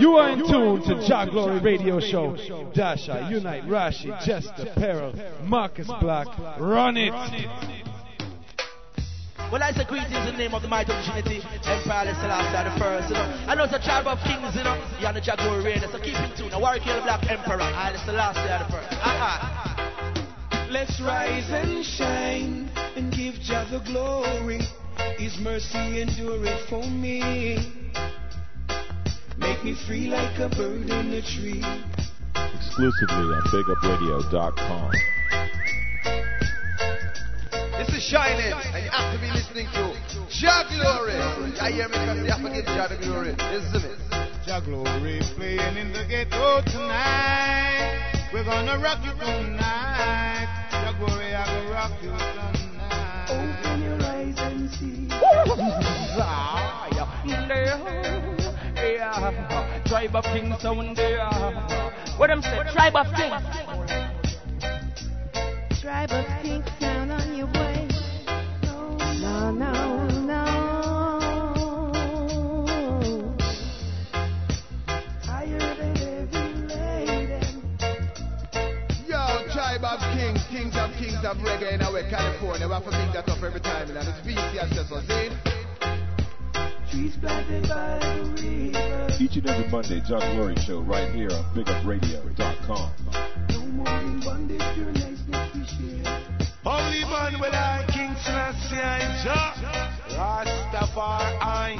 You are in tune to Jah Glory Radio Show. Dasha, Unite, Rashi, Jester, Peril, Marcus Black. Run it. Well, I say greetings in the name of the might of Trinity, Emperor Selassie the first, you know. I know it's a tribe of kings, you know. You're the Jah Glory Radio, so keep in tune. Now, Warwick the Black Emperor, I Selassie the first. Uh-uh. Let's rise and shine and give Jah the glory. His mercy endureth for me. Make me free like a bird in a tree. Exclusively on BigUpRadio.com. This is Shining, and you have to be listening to Jah Glory. I hear me because you have to give Jah the glory. Listen to me. Jah Glory playing in the ghetto tonight. We're gonna rock you tonight. Jah Glory, I gonna rock you tonight. Yeah, tribe of kings down there. What them say? Tribe of kings. Tribe of kings down on your way. No, no, of reggae in our California. We have to bring that up every time, and it's BC and just see? Trees planted by the river. Each and every Monday, Jah Glory Show right here on BigUpRadio.com. No more in bondage, your niceness we share. Holy man, well, I King Selassie, I Jah. Rastafari,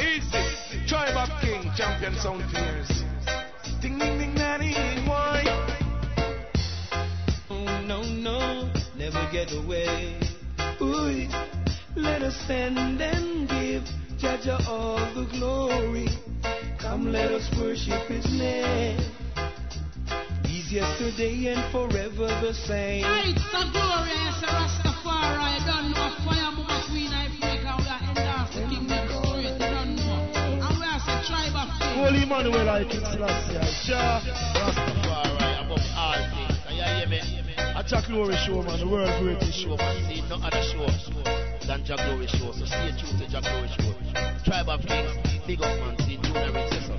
easy. Tribe of King, champion sound fears. Ding, ding, ding, nanny, why? Never get away. Ooh, let us stand and give Jaja all the glory. Come, let us worship His name. He's yesterday and forever the same. It's a glorious Rastafari. You don't know fire move queen I make out that end of the kingdom straight. You don't know. And we are the tribe of kings. Holy Emmanuel, I King Selassie, I Jah. Rastafari, above all things. Can you hear me? A Jah Glory show, man, the world greatest show, man. See no other show than Jah Glory show. So stay tuned to Jah Glory show. Tribe of Kings, big up, man. See Junior Recessor.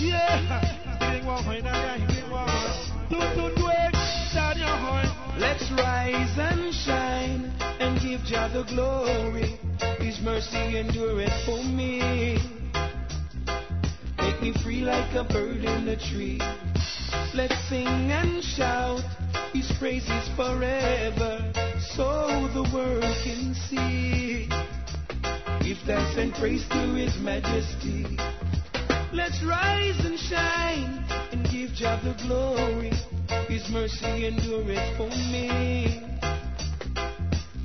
Yeah! Big one, big one, big one. Do, do, do it. Down your horn. Let's rise and shine and give Jah the glory. His mercy endureth for me. Make me free like a bird in a tree. Let's sing and shout His praises forever, so the world can see. Give thanks and praise to His majesty. Let's rise and shine and give Jah the glory. His mercy endureth for me.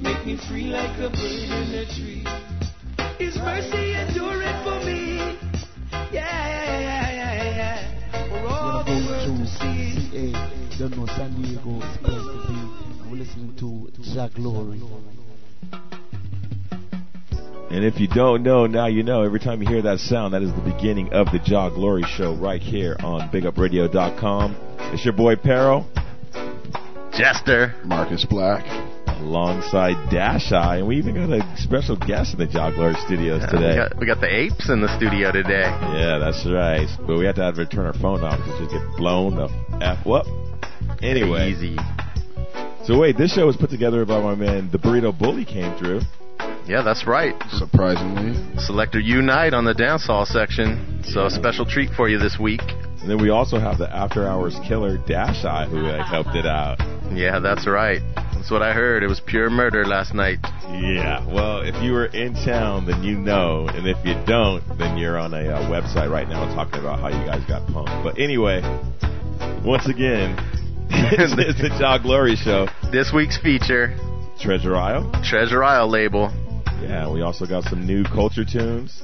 Make me free like a bird in a tree. His mercy endureth for me. Don't know San Diego is supposed to be. And we're listening to Jah Glory. And if you don't know, now you know. Every time you hear that sound, that is the beginning of the Jah Glory Show right here on BigUpRadio.com. It's your boy Peril. Jester. Marcus Black. Alongside Dash Eye. And we even got a special guest in the Jah Glory studios Yeah, today. We got, we got the apes in the studio today. Yeah, that's right. But we had to have to turn our phone off because it get blown the F up. Anyway. Easy. So wait, this show was put together by my man, the Burrito Bully came through. Yeah, that's right. Surprisingly. Selector Unite on the dance hall section. So a special treat for you this week. And then we also have the After Hours Killer Dash Eye who uh, helped it out. Yeah, that's right. That's what I heard. It was pure murder last night. Yeah, well, if you were in town, then you know, and if you don't, then you're on a uh, website right now talking about how you guys got punked. But anyway, once again, it's, it's the Jah Glory Show. This week's feature, Treasure Isle. Treasure Isle label. Yeah, we also got some new culture tunes.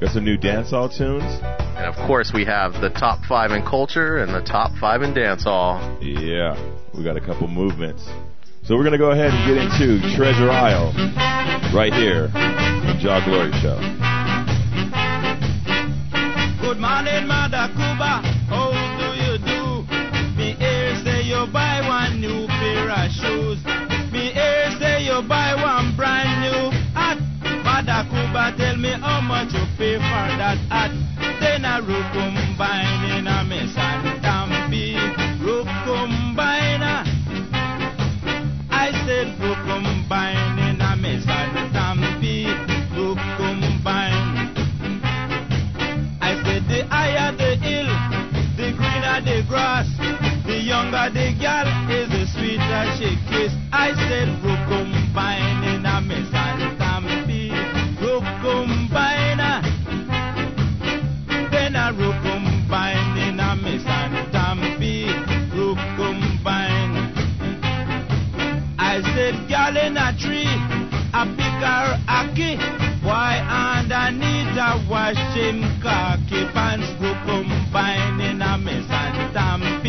Got some new dancehall tunes. And of course, we have the top five in culture and the top five in dancehall. Yeah, we got a couple movements. So we're going to go ahead and get into Treasure Isle right here on Jah Glory Show. Good morning, Mother Cuba. How do you do? Me here say you buy one new pair of shoes. Me here say you buy one brand new hat. Mother Cuba tell me how much you pay for that hat. Then I will combine in a mess and I said the higher the hill, the greener the grass, the younger the is the sweeter she kiss. I said combine in a mess and tree, a picker aki. Why underneath I wash him khaki pants who combine a mess and damn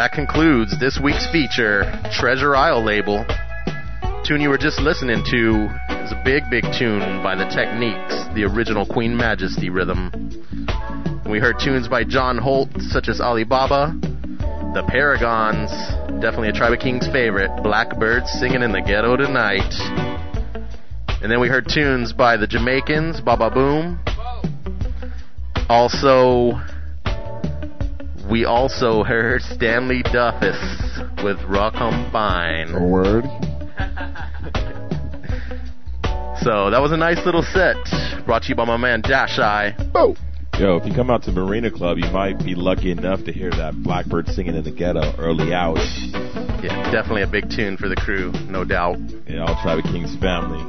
that concludes this week's feature, Treasure Isle label. tune you were just listening to is a big, big tune by the Techniques, the original Queen Majesty rhythm. We heard tunes by John Holt, such as Alibaba, the Paragons, definitely a Tribe of Kings favorite, Blackbirds Singing in the Ghetto Tonight. And then we heard tunes by the Jamaicans, Baba Boom. Also, we also heard Stanley Duffus with Raw Combine. A word. So that was a nice little set brought to you by my man Dash Eye. Oh. Yo, if you come out to Marina Club, you might be lucky enough to hear that Blackbird singing in the ghetto early hours. Yeah, definitely a big tune for the crew, no doubt. Yeah, all Tribe of Kings family.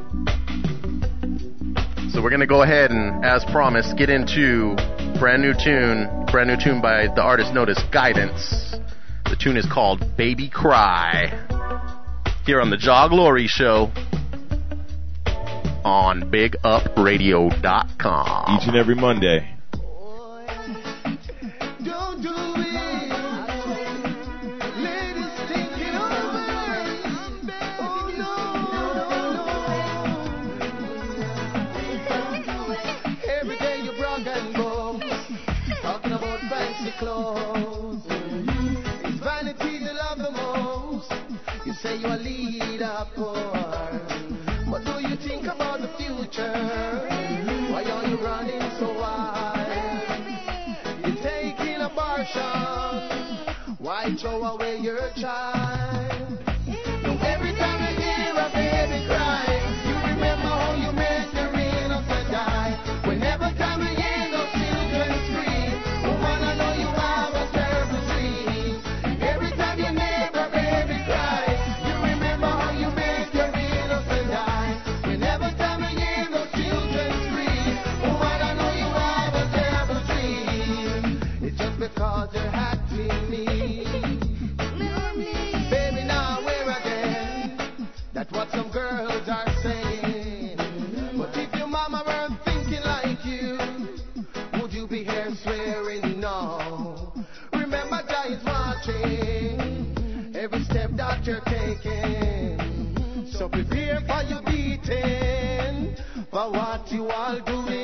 So we're gonna go ahead and, as promised, get into brand new tune, brand new tune by the artist known as Guidance. The tune is called Baby Cry. Here on the Jah Glory Show on BigUpRadio.com. Each and every Monday. Clothes. It's vanity they love the most. You say you're a leader, poor. But do you think about the future? Why are you running so wide? You're taking abortion. Why throw away your child? Prepare for your beating for what you are doing.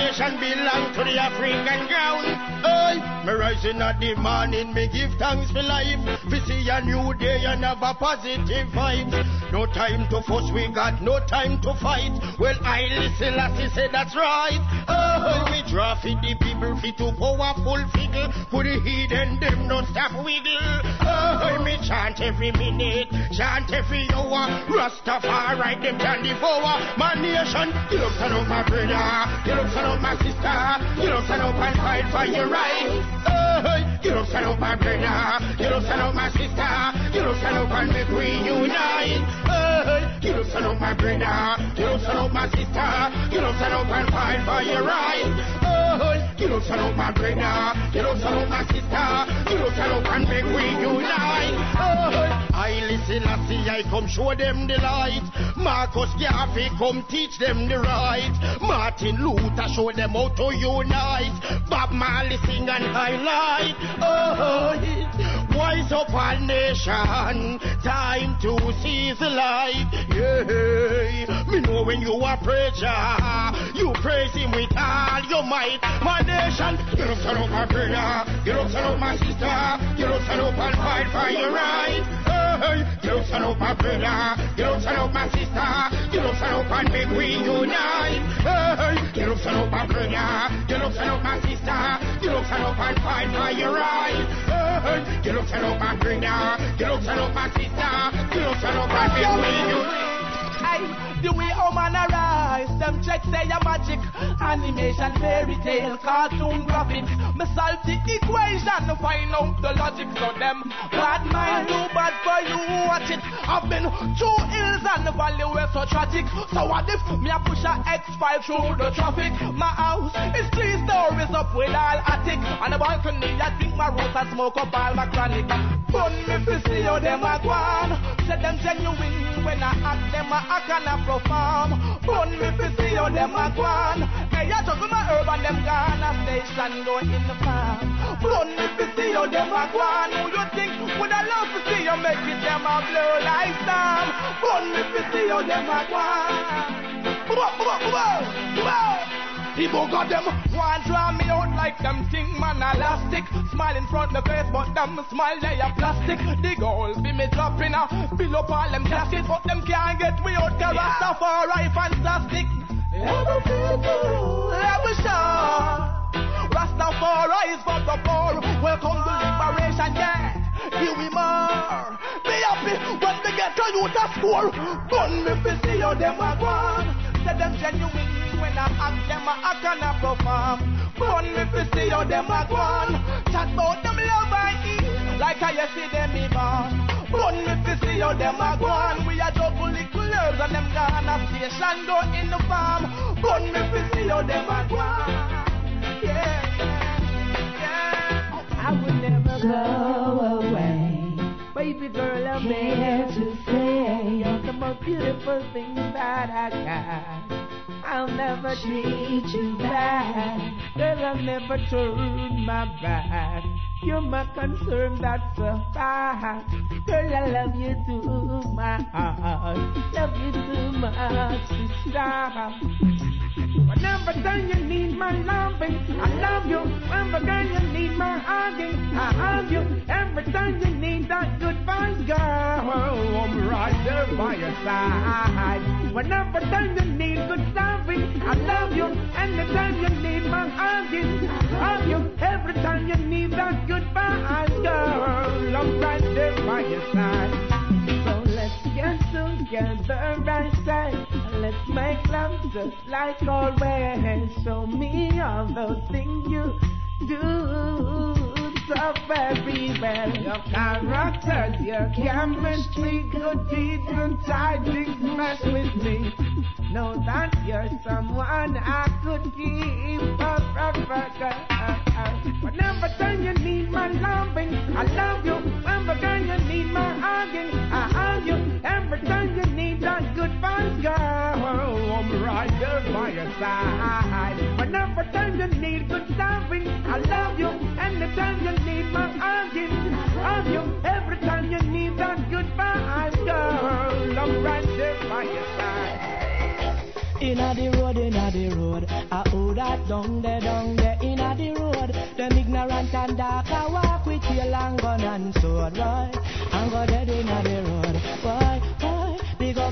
Nation belong to the African ground. Hey. Me rising at the morning, me give thanks for life. We see a new day and have a positive vibes. No time to fuss, we got no time to fight. Well, I listen, as he said that's right. Oh, we draw fit the people fit to powerful figure. Put the heat and them no stop wiggle. Oh, me chant every minute, chant every hour. Rastafari, them can devour my nation. You look stand up, my brother. You look stand up, my sister. You look stand up and fight for your right. Oh, you look stand up, my brother. You look stand up, my sister. You look stand up and make we unite. Oh, you look stand up, my brother. You look stand up, my sister. You look stand up and fight for your right. You look stand up, my brother. You look stand up, my sister. You look stand up and make we unite. I listen, I see, I come show them the light. Marcus Garvey come teach them the right. Martin Luther show them how to unite. Bob Marley sing and highlight. Oh, wise up our nation. Time to seize the light. Yeah, me know when you are preacher, you praise him with all your might. My nation, you look stand up, my brother. You look stand up, my sister. You look stand up and fight for your right. Hey, you look stand up, my brother. You look stand up, my sister. You look stand up and make we unite. Hey, you look stand up, my brother. You look stand up, my sister. You look stand up and fight for your right. Stand up, my sister. You look stand up and make we unite. Aye, the way how man arise, them check say a magic, animation, fairy tale, cartoon graphic. Me solve the equation find out the logic of them. Bad mind do bad for you, watch it. I've been through hills and the valley were so tragic. So what if me a push a X5 through the traffic? My house is three stories up with all attic. And the balcony, I drink my roots and smoke up all my chronic. Fun me to see how them a gone. Say them genuine when I act them a act perform. Fun me to see how them a gone. Hey, I talk my herb and them gone a station go in the farm. Fun me to see how them a gone. Who you think would I love to see you make it them a blow like storm? Fun me to see how them a gone. Come on, come on, People got them want draw me out like them thing man elastic. Smile in front the face, but them smile they are plastic. The goal be me dropping a fill up all them caskets, but them can't get me out. Cause yeah. Rastafari fantastic. Every people, every sure. Rastafari is for the poor. Welcome to liberation, yeah. Here we more. Be happy when they get to you to score. Gun me fi see how them a gone. Say them genuine when I act them a act and a perform. Gun me fi see how them a gone. Chat about them love I eat like I see them me born. Gun me fi see how them a gone. We a double little and them gone a station in the farm. Gun me fi see how them a gone. Yeah, yeah. I would never go away. Baby girl, I'm here to say you're the most beautiful thing that I got. I'll never treat you bad. Girl, I'll never turn my back. You're my concern, that's uh, a ah, fact. Girl, I love you to my heart. Love you too much stop. Whenever time you need my loving, I love you. Whenever girl you need my hugging, I hug you. Every time you need that good vibes, girl, I'm right there by your side. Whenever time you need good loving, I love you. Anytime you need my hugging, I hug you. Every time you need that good vibes, girl, I'm right there by your side. So let's get together and say, let's make love just like always. Show me all those things you do so very well. Your character, your chemistry, good deeds and tidings mess with me. Know that you're someone I could keep forever. Whenever time you need my loving, I love you. Whenever time you need my hugging, I hug you. Every time you need that good girl, I'm right there by your side. Whenever time you need good loving, I love you. Anytime you need my hugging, hug you. Every time you need that good vibes, girl, I'm right there by your side. Inna the road, inna the road, I hold that down there, down there, inna the road. Them ignorant and dark, I walk with your long gun and sword, right? I'm go dead inna the road,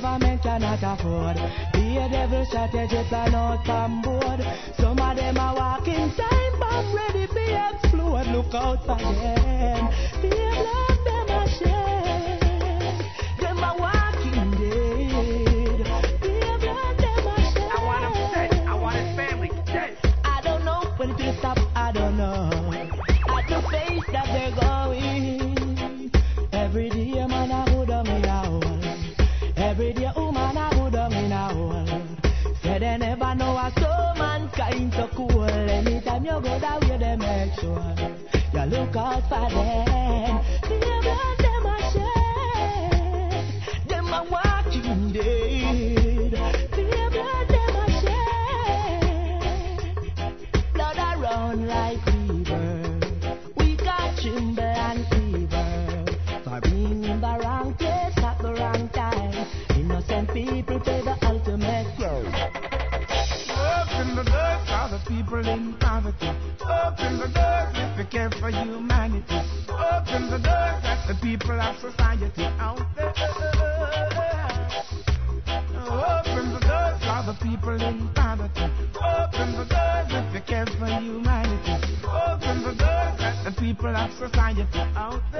government cannot afford. Be a devil strategy plan out on board. Some of them are walking time bomb ready be explode. Look out for them. Be a them a. Them are walking dead. Be a them a. I want him dead. I want his family dead. I don't know when it will stop. I don't know. At the pace that they're going. Every day, woman, I go down in a hole. Say they never know a soul mankind so cool. Anytime you go that way, they make sure you look out for them. In poverty. Open the doors if you care for humanity. Open the doors at the people of society out there. Open the doors for the people in poverty. Open the doors if you care for humanity. Open the doors at the people of society out there.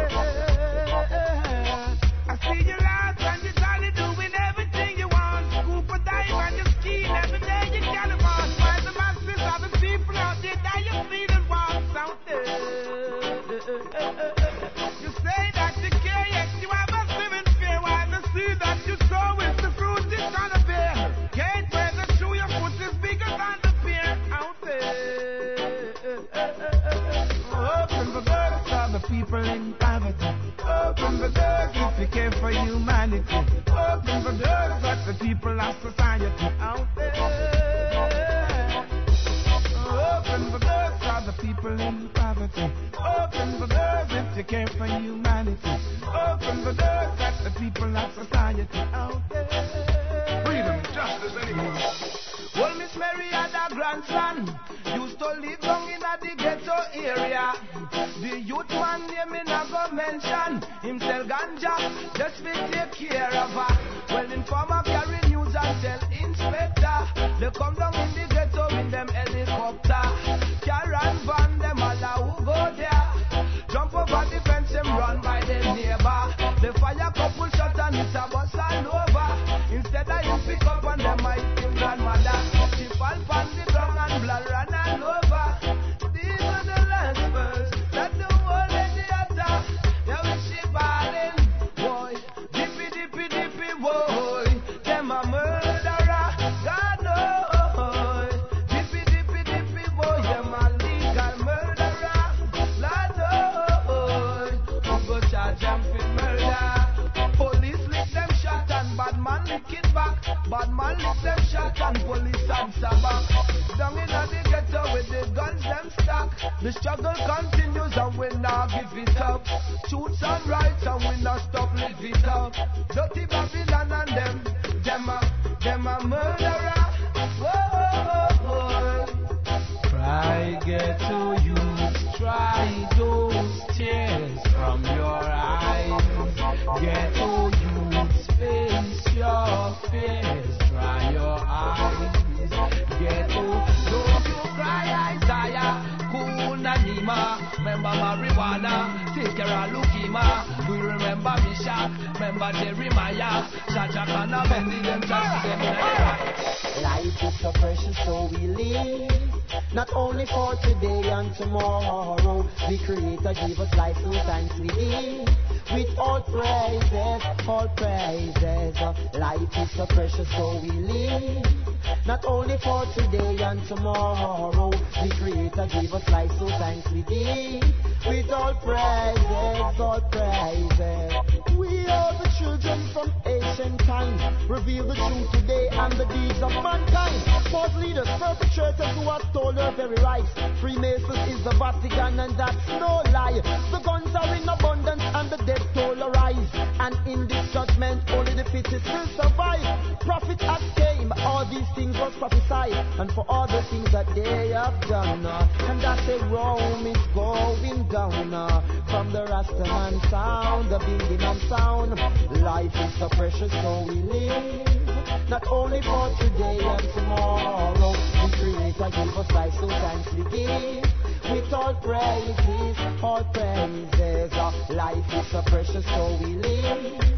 Ancient times. Reveal the truth today and the deeds of mankind. False leaders, perpetrators who have stole our very rights. Freemasons is the Vatican and that's no lie. The guns are in abundance and the death toll arise. And in this judgment, only the fittest will survive. Prophet has came, all these things was prophesied. And for all the things that they have done, uh, and that the Rome is going down. uh, From the Rastaman sound, the Bingham sound. Life is so precious, so we live. Not only for today and tomorrow. The Creator gave us life, so thanks we give. With all praises, all praises. Life is so precious, so we live.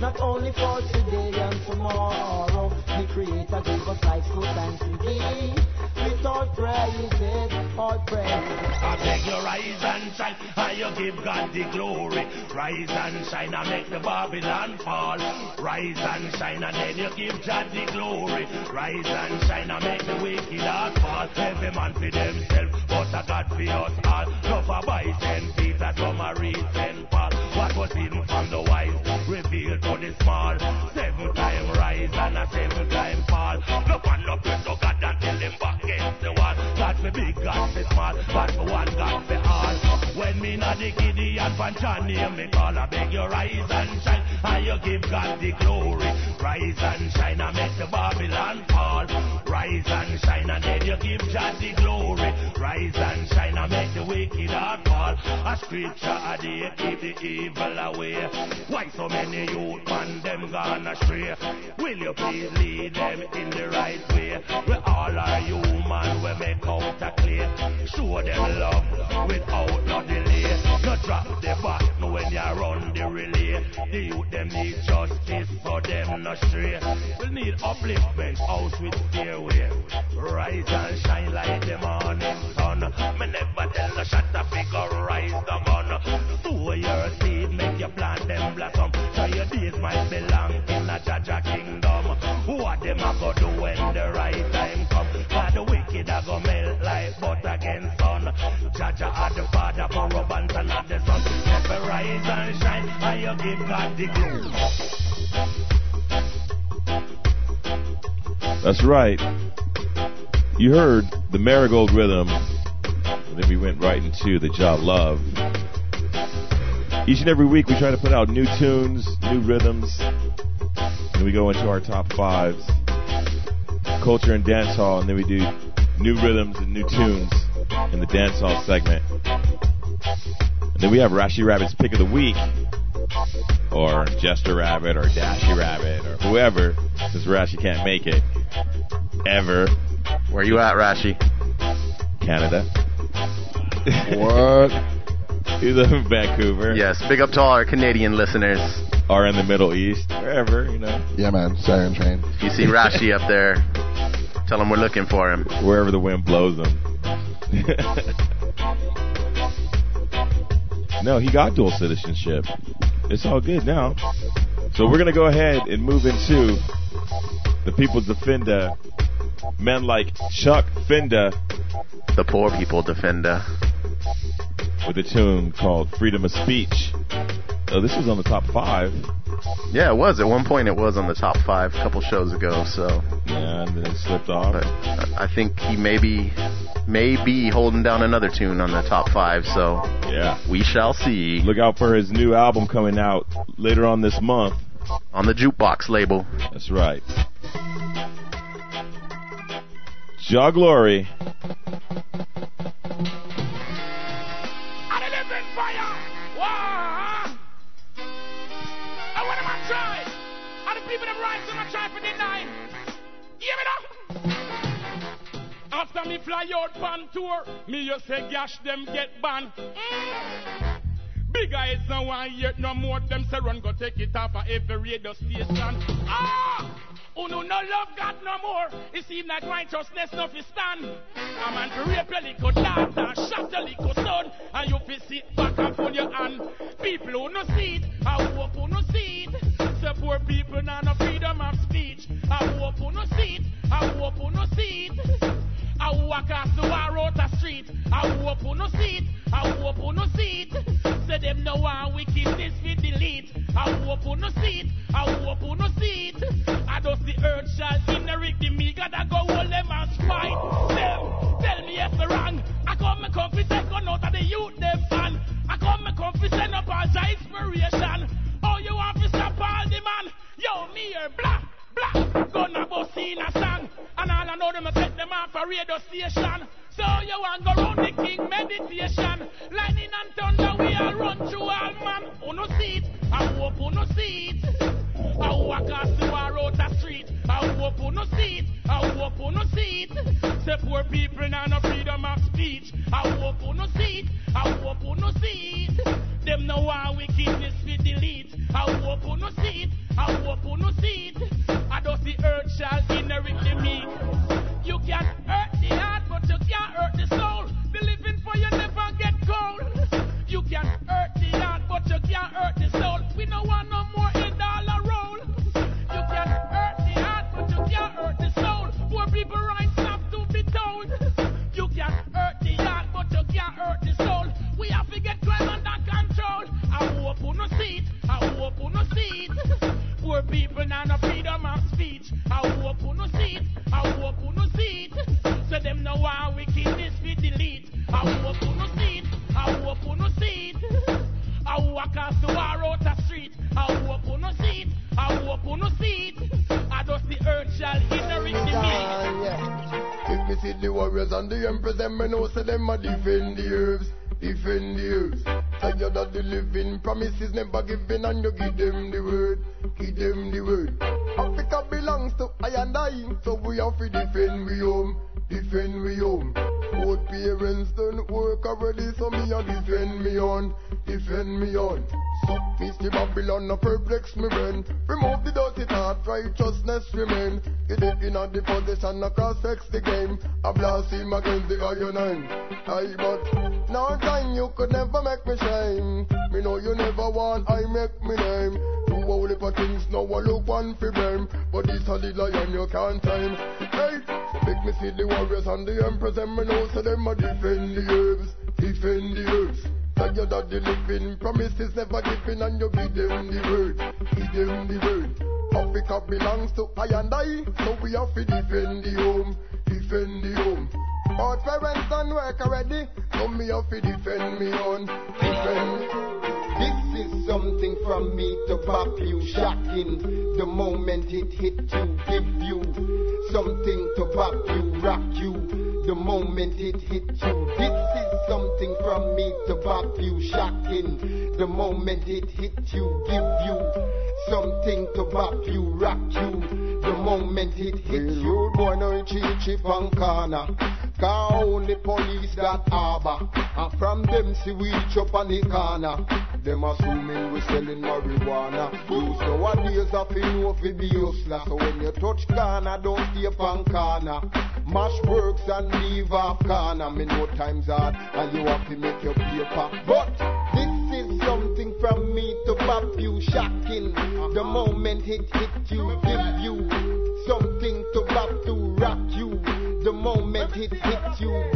Not only for today and tomorrow. The Creator gave us life, so thanks we give. With all praises, all praises. I beg you rise and shine, and you give God the glory. Rise and shine and make the Babylon fall. Rise and shine and then you give God the glory. Rise and shine and make the wicked heart fall. Every man for themselves, but a God for us all. No for by ten feet that come a ten fall. What was hidden from the wise, revealed to the small. Seven time rise and a seven time fall. No one no pray to God and tell him back against the wall. God for big, God for small, but for one God for all. When me not the giddy and Pancha name me call, I beg you rise and shine, and you give God the glory. Rise and shine and make the Babylon fall. Rise and shine and then you give God the glory. Rise and shine and make the wicked heart fall. A scripture a day keep the evil away. Why so many youth man them gone astray? Will you please lead them in the right way? We all are human, we make out a clear. Show them love without no delay play. No drop the back, no when you run the relay. The youth them need justice, for them not stray. We need upliftment, house with stairway. Rise and shine like the morning sun. Me never tell no shot a figure, rise the gun. Sow your seed, make your plant them blossom. So your days might belong in a Jaja kingdom. What them a go do when the right time come? For the wicked a go melt like butter again. Jaja are the father for Robans and not the. Never rise and shine, and you give God the glory. That's right. You heard the marigold rhythm, and then we went right into the job love. Each and every week we try to put out new tunes, new rhythms, and we go into our top fives, culture and dance hall, and then we do new rhythms and new tunes in the dance hall segment. And then we have Rashi Rabbit's pick of the week, or Jester Rabbit, or Dashy Rabbit, or whoever, since Rashi can't make it ever. Where you at, Rashi? Canada. What? He's in Vancouver. Yes, big up to all our Canadian listeners. Or in the Middle East, wherever, you know. Yeah, man. Siren Train. If you see Rashi up there, tell him we're looking for him. Wherever the wind blows him. no, he got dual citizenship. It's all good now. So we're gonna go ahead and move into the People's Defender. Men like Chuck Fenda. The poor people defender. With a tune called Freedom of Speech. Oh, this was on the top five. Yeah, it was. At one point, it was on the top five a couple shows ago. So Yeah, and then it slipped off. But I I think he may be, may be holding down another tune on the top five. So yeah, we shall see. Look out for his new album coming out later on this month. On the Jukebox label. That's right. Jah Glory. Hear me now. After me fly out pan tour, me you say gash them get banned. Mm. Big eyes no one yet no more. Them say run go take it off of every radio station. Ah! Uno no love God no more. It seem like righteousness no fi stand. A man to rape your little daughter, shot your little son, and you fi sit back and put your hand. People who no see it, I hope who no see it. Say poor people now no freedom of speech. I hope who no see it, I hope who no see it. I walk across the war out the street. I hope who no see it. I hope who no see it. Say them no one wickedness we delete. I hope who no see it. I hope who no see it. I does the earth shall inherit the me. Gotta go hold them and spite them. Tell me if they're wrong. I come me come fi take on out of the youth them fan. I come me come fi send up as inspiration. Oh you want to stop all the man? Yo me here blah blah. Gonna bust in a song. And all I know them a take them off a radio station. So you want go round the king meditation. Lightning and thunder, we all run through all man. Uno see it, I hope uno see it. I walk across the war out the street. I hope uno see it, I hope uno see it. Say poor people now no freedom of speech. I hope uno see it, I hope uno see it. Them no want wickedness we delete. I see it, I uno see earth shall inherit the meek. You can hurt the heart, but you can't hurt the soul. Poor people now no freedom of speech. I hope you no see it. I hope you no see it. So them know how wickedness we delete. I hope you no see it. I hope you no see it. I walk across the war out the street. I hope you no see it. I hope you no see it. I just the earth shall inherit the ah, me. If me see the warriors and the emperors, them me know say them a defend the herbs, defend the herbs. Tired of the living promises never given, and you give them the word, give them the word. Africa belongs to I and I, so we have to defend we home, defend we home. Both parents don't work already, so me a defend me on, defend me on. Mr. Babylon, no perplex me brain. Remove the dirty thought, righteousness remain. Get it in a the position, across sex the game. A blaspheme against the iron. Aye, but no time you could never make me shame. Me know you never want, I make me name. Two whole heap things, now I look one for them. But this the lion you can't time. Hey, make me see the warriors and the emperors, and me know so them a defend the herbs, defend the herbs. Tell you that the living promises never given and you give them the word, give them the word. Africa belongs to I and I, so we have to defend the home, defend the home. But parents done work already, so me have to defend me own, defend. This is something from me to pop you, shocking. The moment it hit you, give you something to pop you, rock you. The moment it hit you, this is something from me to pop you, shocking. The moment it hit you, give you something to pop you, rock you. The moment it hit you, boy no cheap cheap on corner. Cause only police got harbor. And from them see we chop on the corner. Them assuming we selling marijuana. Use nowadays have to know fi be hustler. So when you touch corner, don't stay upon corner. Mash works and leave off i Me know times hard and you have to make your paper. But this is something from me to pop you, shocking. The moment it hit you, give you something to pop to rock you. The moment it hit you,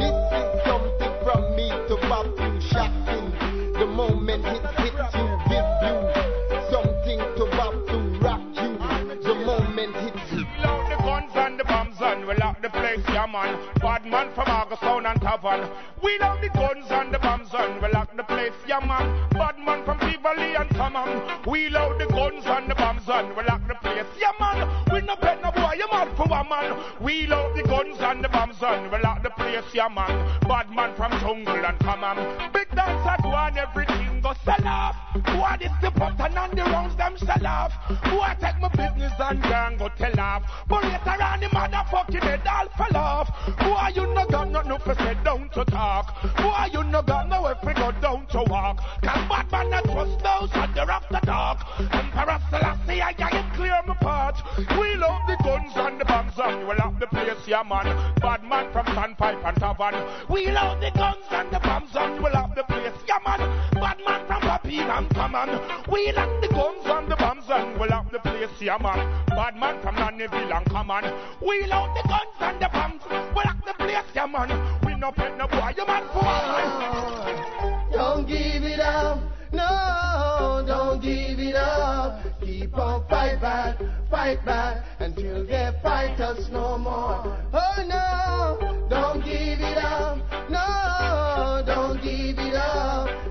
man. Bad man from August Town and Tavern. We load the guns and the bombs and we lock the place, yeah man. Bad man from Beverly and Tamam. We load the guns and the bombs and we lock the place, yeah man. We no pet no boy, you mad for one man. We load the guns and the bombs and we lock the place, yeah man. Bad man from Jungle and Tamam. Big dance at one, go sell off. Boy, this the button and the rounds them sell off. Boy, take my business and gang go tell off. But later on the motherfucking head all fell off. Boy, you no got nothing for say down to talk. Boy, you no got no if we go down to walk. Cause bad man not trust those and they're after dark. Emperor Selassie, I can clear my part. We love the guns and the bombs and we lock the place, yeah man. Bad man from Sandpipe and Tavern. We love the guns and the bombs and we lock the place, yeah man. Bad man from Papi and Common. We lock the guns and the bombs and we lock the place, yeah man. Bad man from Nannyville and Common. We load the guns and the bombs. We lock the place, yeah man. We no pet no boy, you man for Don't give it up, no, don't give it up. Keep on fight back, fight back until they fight us no more. Oh no, don't give it up, no, don't give it up.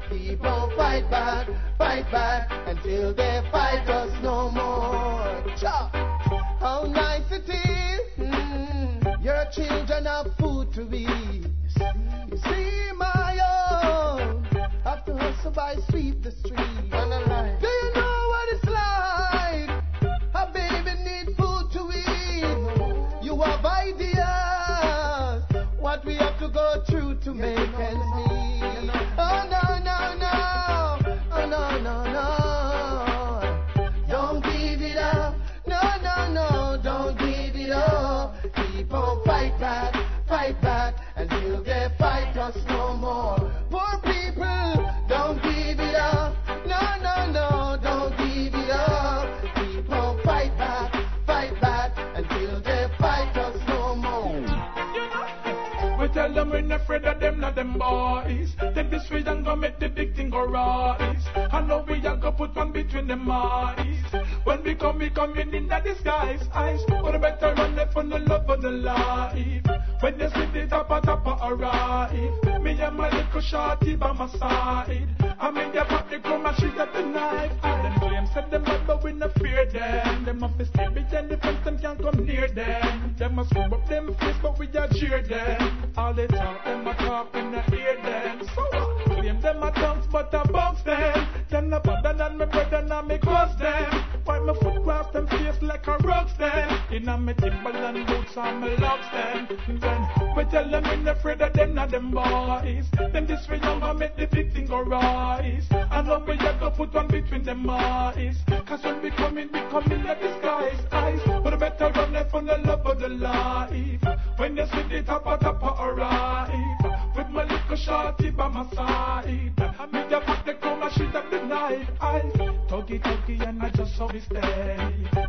Fight back, fight back until they fight us no more. Cha. How nice it is, mm, your children have food to eat. You see my own have to hustle by sweep the street. Of them, boys. Take this way and go make the big thing go rise. I know we are go put one between them eyes. When we come, we come in in the disguise. Eyes, but better run left for the love of the life. When they see the tapa tapa arrive, me and my little shorty by my side. I mean, they pop the chroma, she got the knife. And them claim said them bad, but we no fear them. Them have to stay behind the fence, them can't come near them. Them must screw up them face, but we a cheer them. All the talk, them a talk, we no hear them. So what? Claim them a tongues, but I bounce them. Them no better than me brother, now me cross them. Why my foot cross them face like a rocks them. Inna me Timberland boots and me locks them. Then we tell them we no afraid of them, not them boys. Them this way young and make the big thing go rise. I know we have to put one between them eyes. Cause when we come in, we come in a disguise. Eyes, but better run left from the love of the life. When you see the tapa tapa arrive. Have my little shorty by my side. Mean, the fact they come and shit up the night. I tuggy tuggy and I just saw we stay.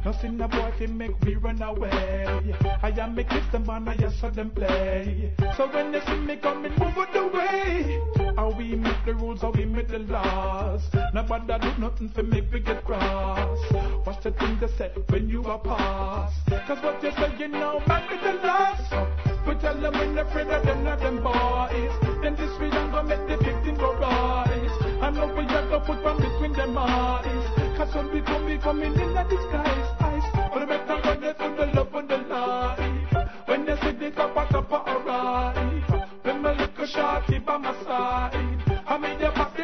Nothing a boy can make me run away. I am make kiss them and I just saw them play. So when they see me coming, move out the way. How we make the rules, how we make the laws. Nobody do nothing for make we get cross. Watch the thing they say when you are past. Cause what you say, you know, might be the last. We tell them when they're afraid of them, not them boys. Then this we don't go make the victim go rise. I know we have to put one between them eyes. Cause we come, we coming in the disguise. Eyes. But better run it from the love and the life. When they see the top, top, alright. When my little shorty by my side. I mean, they pass the.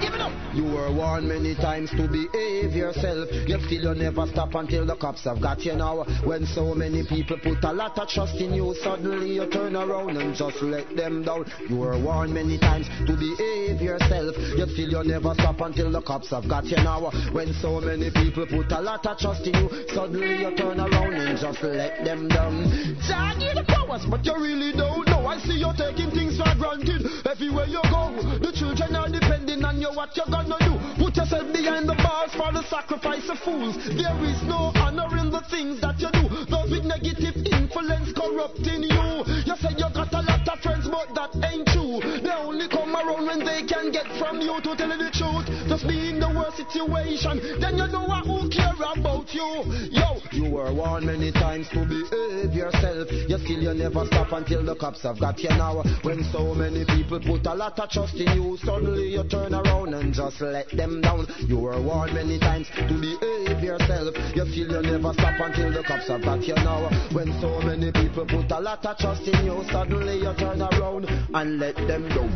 Give it up. You were warned many times to behave yourself. Yet still you never stop until the cops have got you now. When so many people put a lot of trust in you, suddenly you turn around and just let them down. You were warned many times to behave yourself. Yet still you never stop until the cops have got you now. When so many people put a lot of trust in you, suddenly you turn around and just let them down. Jah the powers, but you really don't know. I see you taking things for granted everywhere you go. The children are depending on you. What you gonna do? Put yourself behind the bars for the sacrifice of fools. There is no honor in the things that you do. Those with negative influence corrupting you. You say you got a lot of friends, but that ain't true. They only come around when they can get from you. To tell you the truth, just be in the worst situation. Then you know who care about you. Yo, you were warned many times to behave yourself. You still you never stop until the cops have got you now. When so many people put a lot of trust in you, suddenly you turn around and just let them down. You were warned many times to behave yourself. You still you never stop until the cops have got you now. When so many people put a lot of trust in you, suddenly you turn around and let them go.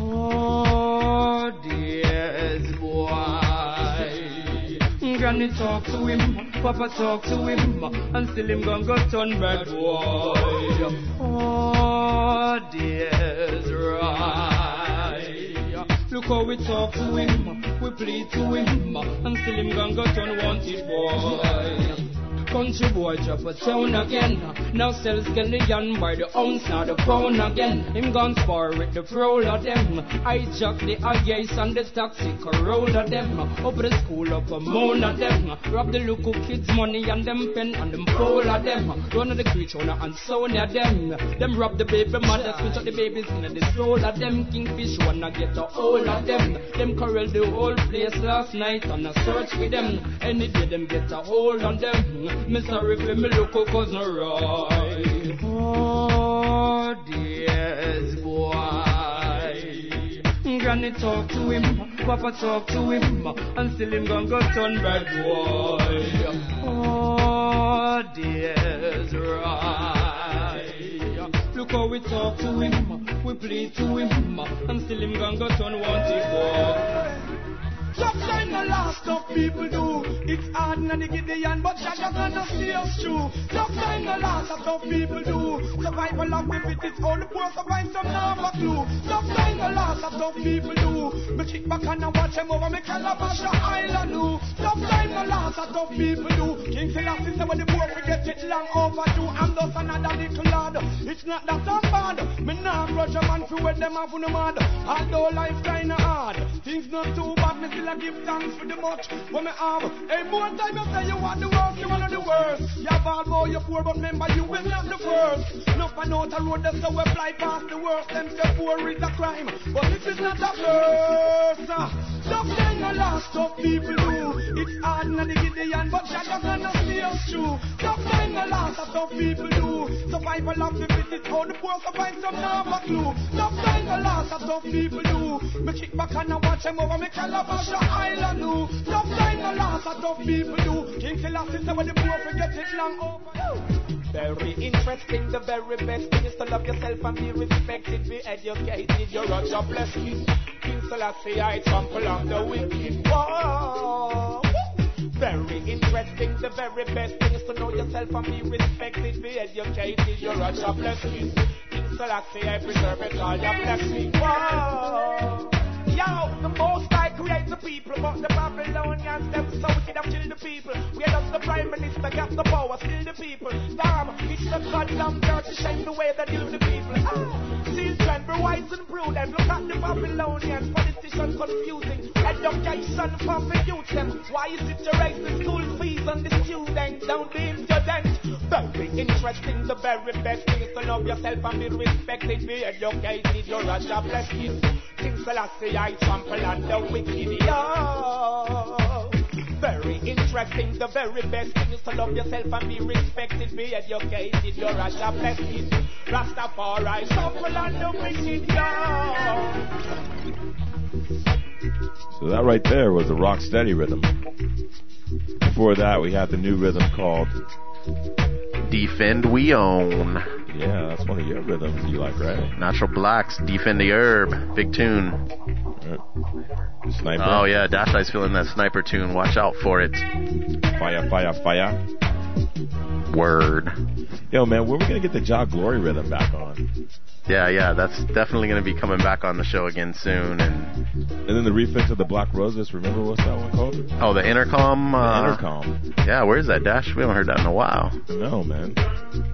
Oh, dears boy. Granny talk to him, Papa talk to him, and still him gon' go turn bad boy. Oh, dears right. Look how we talk to him, we plead to him, and still him gon' go turn wanted boy. Country boy drop a town again. Now sell skeleton by the ounce, now the pound again. Him gone spar with the prowl of them. I jack the ice and the taxi roll of them. Up the school up a moan of them. Rob the local kids money and them pen and them pole of them. Run of the creature and of them. Them rob the baby mother, switch up the babies in the soul of them. Kingfish wanna get a hold of them. Them corral the whole place last night and I search for them. Any day them get a hold on them. Me sorry for me look cause no right. Oh, dears boy. Granny talk to him, Papa talk to him, and still him gon' go turn bad boy. Oh, dears right. Look how we talk to him, we plead to him, and still him gon' go turn wanted boy. Sometimes the last of people do. It's hard and the Gideon, but Jaja gonna see us true. Sometimes the last of people do. Survival of the fittest, all the poor survive, some now have a clue. Sometimes the last of people do. Me kick back and I watch them over me calabash island do. Sometimes the last of people do. King Selassie say when the poor forget it long overdue. I'm just another little lad. It's not that I'm bad. Me nah grudge a man for when them have no mad. Although life kinda things not too bad. Me still I give thanks for the much when me have. Hey, more time you say you want the worst, you want the worst. You have all more, you poor, but remember you will not the first. Enough I know the road, that's how we fly past the worst. Them say poor is a crime, but this is not a first. Stop saying the last of people do. It's hard and the Gideon, but Jaja gonna see us through. Stop saying the last of people do. Survival of the fittest, how the poor survive, some now have a clue. Stop saying the last of people do. Me kick back and I watch them over me calabash island do. Sometimes the last of tough people do. King Selassie say when the poor forget it long over. Very interesting, the very best thing is to love yourself and be respected, be educated. You're a jobless king. King Selassie, I trample on the wicked. Whoa. Very interesting, the very best thing is to know yourself and be respected, be educated. You're a jobless king. King Selassie, I preserve it all. Your blessing. Whoa. Yo, the most I create the people, but the Babylonians, them so it have killed the people. We are the prime minister, got the power, still the people. Damn, it's the goddamn dirty shame the way they deal with the people. Ah, children, be wise and prudent. Look at the Babylonians, politicians confusing. Education for the youth, them. Why is it to raise the school fees on the students? Don't be impudent. Very interesting, the very best thing is to love yourself and be respected, be educated. You're a job bless you. King Selassie, I trample on the wicked. Yo. Very interesting, the very best thing is to love yourself and be respected, be educated. You're a job bless. Rastafari, trample on the wicked. Yo. So that right there was a rock steady rhythm. Before that, we had the new rhythm called Defend We Own. Yeah, that's one of your rhythms you like, right? Natural Blacks, Defend the Herb. Big tune. Sniper. Oh, yeah, Dash Eye's feeling that sniper tune. Watch out for it. Fire, fire, fire. Word. Yo, man, where are we going to get the Jah Glory rhythm back on? Yeah, yeah, that's definitely going to be coming back on the show again soon. And And then the refix of the Black Roses, remember what's that one called? oh, the intercom. Uh, the Intercom. Yeah, where's that Dash? We haven't heard that in a while. No, man.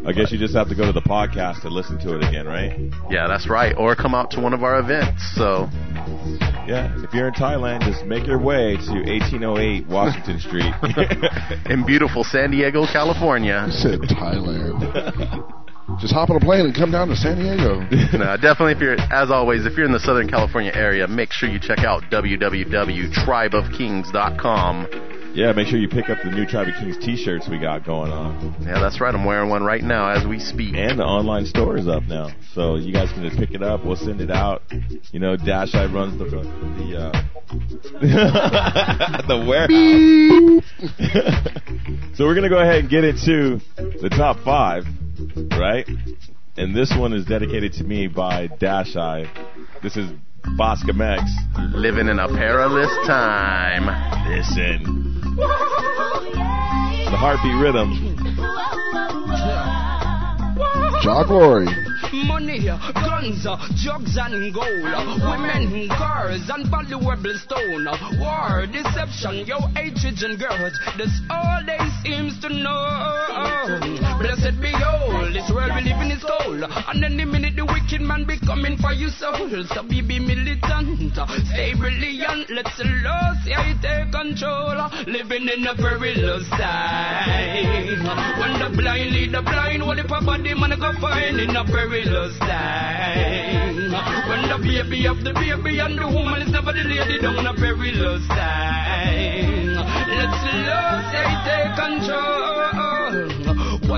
I guess you just have to go to the podcast to listen to it again, right? Yeah, that's right. Or come out to one of our events. So Yeah, if you're in Thailand, just make your way to 1808 Washington Street. in beautiful San Diego, California. You said Thailand. Just hop on a plane and come down to San Diego. no, definitely. If you're, as always, if you're in the Southern California area, make sure you check out www.tribeofkings.com. yeah, make sure you pick up the new Tribe of Kings t-shirts we got going on. Yeah, that's right. I'm wearing one right now as we speak. And the online store is up now, so you guys can just pick it up. We'll send it out. You know, Dash Eye runs the the uh, the warehouse. so we're gonna go ahead and get into the top five, right? And this one is dedicated to me by Dash Eye. This is Bascom X. Living in a perilous time. Listen. The heartbeat rhythm. Jah Glory. Money, guns, drugs and gold, women, girls and valuable stone, war, deception, yo hatred and grudge. That's all they seems to know. Blessed be all, this world we live in is cold, and any minute the wicked man be coming for your soul. So be be militant, stay brilliant. Let's lose, yeah, take control. Living in a perilous time. When the blind lead the blind, what if a body man go find in a perilous time? When the baby of the baby and the woman is never the lady down a perilous time. Let's lose, yeah, take control.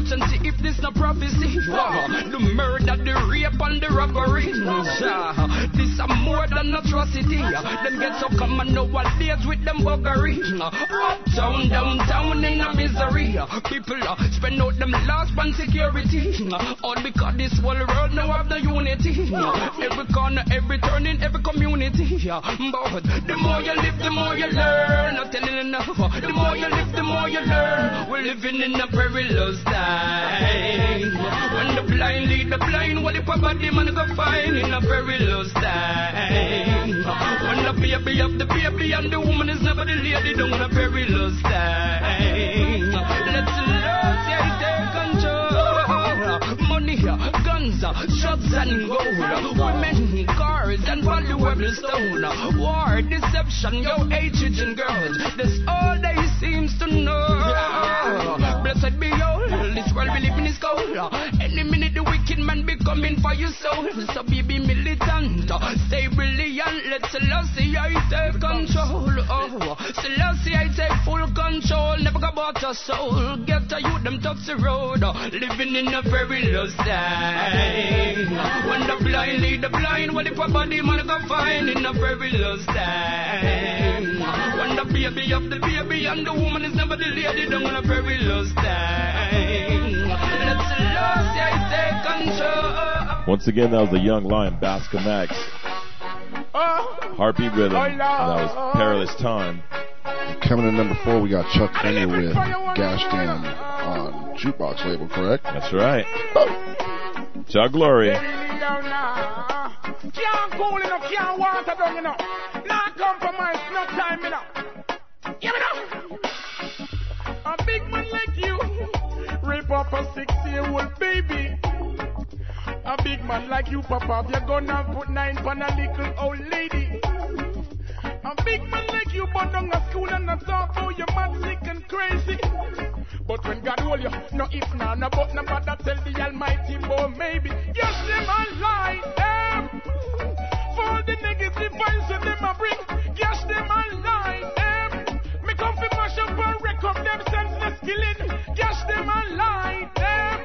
Watch and see if this no prophecy. Wow. The murder, the rape, and the robbery. Yeah. This a more than atrocity. Them get so common nowadays with them buggery. Uptown, downtown in a misery. People uh, spend out them last on security. All because this whole world now have the unity. Every corner, every turn in every community. But the more you live, the more you learn. Not telling enough. The more you live, the more you learn. We're living in a perilous time. When the blind lead the blind, what if a body man go find in a perilous time? When the baby of the baby and the woman is never the lady, down a perilous time. Let's lose, yeah, take control. Money, guns, shots and gold, women, and valuable stone. War, deception, yo, hatred and grudge. That's all they seems to know. Blessed be all, this world we live in is cold. Any minute the wicked man be coming for your soul. So be militant, stay brilliant. Let Selassie I take control. Oh, Selassie I take full control. Never go about your soul. Get to you them touch the road. Living in a perilous time. When the blind lead the blind, what if a body man go find in a perilous time? When the baby of the baby and the woman is never the lady, down on a perilous time. Let's. Once again, that was the young lion Bascom X. Harpy Rhythm, and that was Perilous Time. Coming in number four, we got Chuck Fenda with Gash Down on Jukebox label, correct? That's right. Oh. Chuck Glory. Can't cool enough, can't water down enough. Not compromise, no time enough. Give it up. A big man year old baby. A big man like you, Papa, you're gonna put nine on a little old lady. A big man like you, but down a school and not talk how you mad, sick and crazy. But when God hold you, no if, no, no, but no matter, tell the Almighty, boy, maybe. Yes, them a lie, them. For all the negative vibes that them a bring, yes, them a lie, them. Me come fi mash up and wreck up them killing, yes, them a lie, them.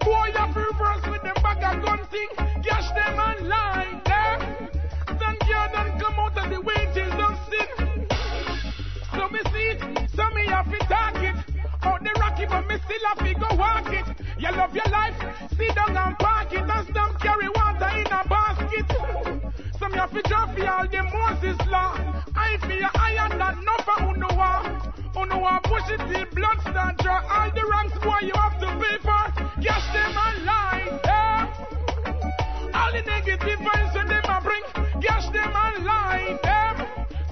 Boy, fi reverse with them bag of gun thing, yes, them a lie, them. Thank you, don't come out of the wages of sin. So me see it, so me have to talk it. Out the rocky, but me still have to go walk it. You love your life, sit down and park it, and stop carry water in a basket. So me have to drop for all the Moses law. I feel iron that no for uno war. Uno war push it till blood start draw. All the ranks boy you have to pay for. Yes, them a lie. Yeah. All the negative vibes that them a bring. Yes, them a lie. Them.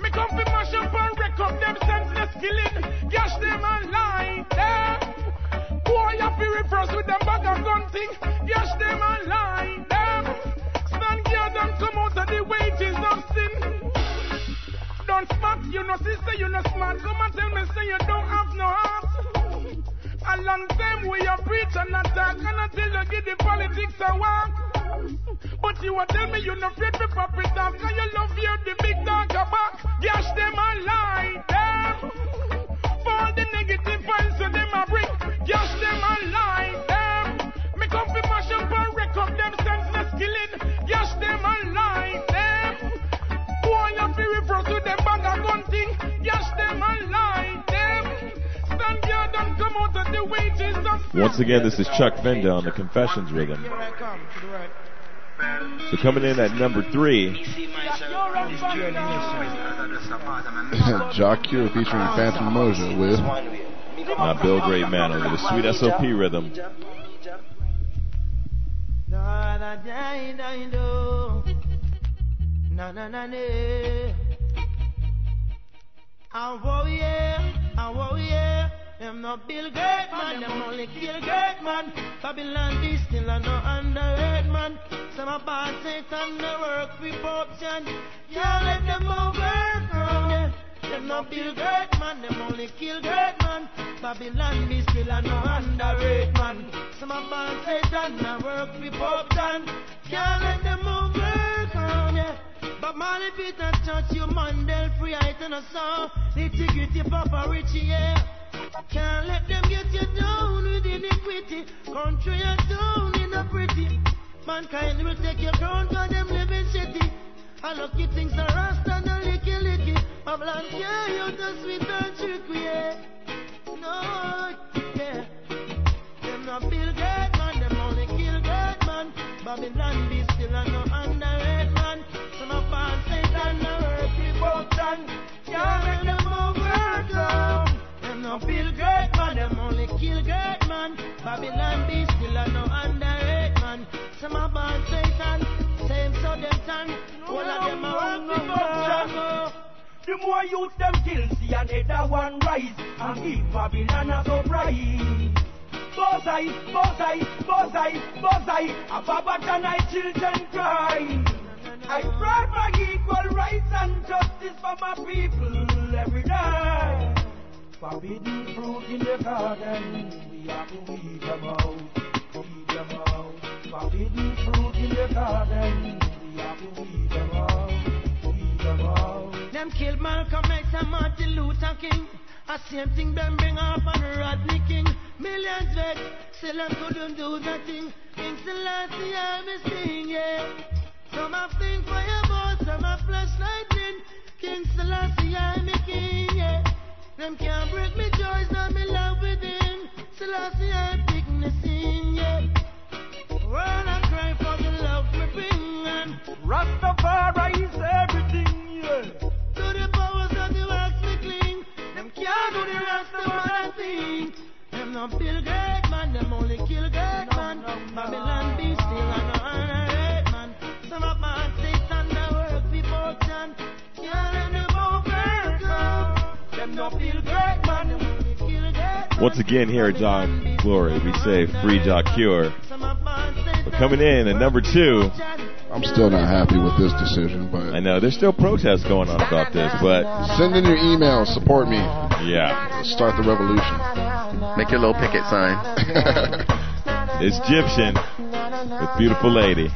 Me come fi mash up and wreck up them senseless killing. Yes, them a lie. Them. Boy, you fi reverse with them bag of gun thing. Yes, them a lie. Them. Stand here, don't come out of the sin. Don't smart, you know, sister, you know smart. Come and tell me, say you don't have no heart. A long time we are preach and attack, and until you give the politics a walk. But you will tell me you no afraid to pop it off, you love hear the big dog a back. Gash them a lie, them. For all the negative vibes that them a bring, gash them a lie, Once again, this is Chuck Fenda on the Confessions Rhythm. Here I come, to the right. So coming in at number three, Jah Cure featuring Phantom Moja with uh, Bill Great Man over the sweet SOP rhythm. Them no Bill Great man, them only kill great man. Babylon be still a no underrated man. Some a bad Satan no work for corruption. Can't let them overcome. Them no Bill Great man, them only kill great man. Babylon be still a no underrated man. Some a bad Satan no work for corruption. Can't let them overcome. But Marley Peter touch you Mandel free height and a song. Nitty gritty Papa Richie yeah. Can't let them get you down with iniquity. Country you down in a pretty. Mankind will take your crown cause them live in city. I lucky things are rasta and a licky licky. Babylon yeah, you the sweet and trickery, yeah. No, yeah. Them not Bill Great man, them only kill great man. Babylon No Bill Great man, them only kill great man. Babylon be still a no underrated man. Some of us Satan, same so them tongue. All of them are work people done. The more youth them kill, see another one rise and give Babylon a surprise. Bozai, Bozai, Bozai, Bozai, a Babatan I children cry. I pray for equal rights and justice for my people every day. Forbidden fruit in the garden, we have to weed them out, weed them out. Forbidden fruit in the garden, we have to weed them out, weed them out. Them killed Malcolm X and Martin Luther King. A same thing them bring up on Rodney King. Millions vex, still them couldn't do nothing. King Selassie I me sing, yeah. Some have your boss, some have flash lightning. King Selassie I me king. Them can't break me joys, nor me love within. Selassie I see pick me sing, yeah. World I cry for the love me bring and Rastafari is everything, yeah. to the powers of the wax me cling. Them can't do the rest of my thing. Them no build great man, them only kill great man. Babylon Once again, here at Jah Glory. We say free Jah Cure. But coming in at number two. I'm still not happy with this decision, but I know there's still protests going on about this, but send in your emails, support me. Yeah. Let's start the revolution. Make your little picket sign. it's Egyptian with beautiful lady.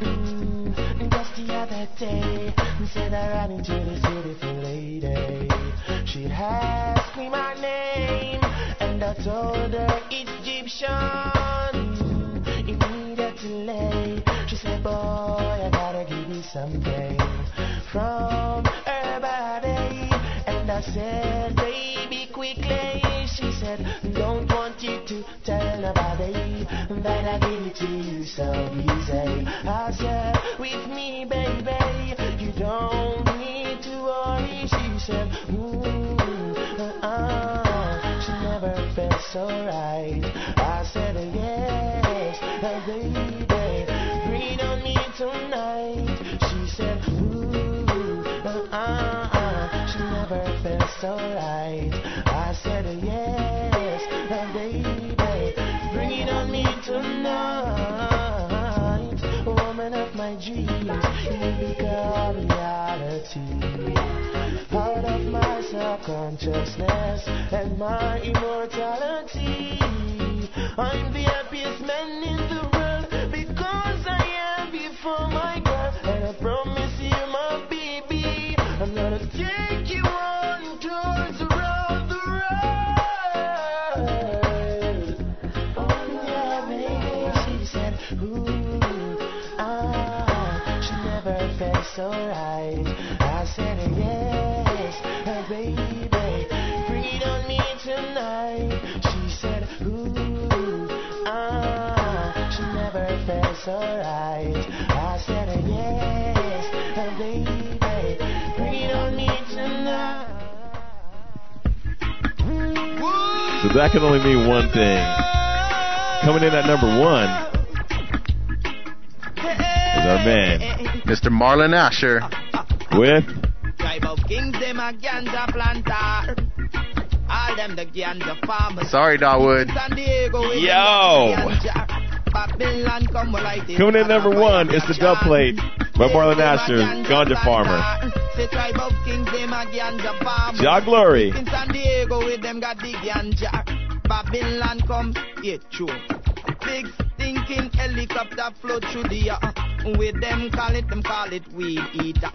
Just the other day, said I ran into the city lady. She asked me my name, and I told her Egyptian, it's Egyptian. Immediately, she said, Boy, I gotta give you something from her body. And I said, Baby, quickly. She said, Don't want you to tell nobody that I give it to you so easy. I said, With me, baby, you don't need to worry. She said, Ooh, uh-uh. So right. I said, Yes, baby, breathe on me tonight. She said, Ooh, uh-uh. She never felt so right. I said, Yes, baby, it on me tonight. Woman of my dreams, you become reality. Of my subconsciousness and my immortality. I'm the happiest man in the world because I am before my felt so. I said, yes, baby, bring it on me tonight. So that can only mean one thing. Coming in at number one is our man, Mr. Marlon Asher. with Tribe of kings, them a ganja planter. All them the ganja farmers. Sorry, Dawood. San Diego with Yo. Them ganja. Babylon come light it. coming in number one is the dub plate by Marlon Asher, Ganja Farmer. Say tribe of kings, them a ganja farmers. Jah Glory. In San Diego with them got the ganja. Babylon come, yeah, true. Big stinking helicopter flow through the air. With them call it, them call it weed eater.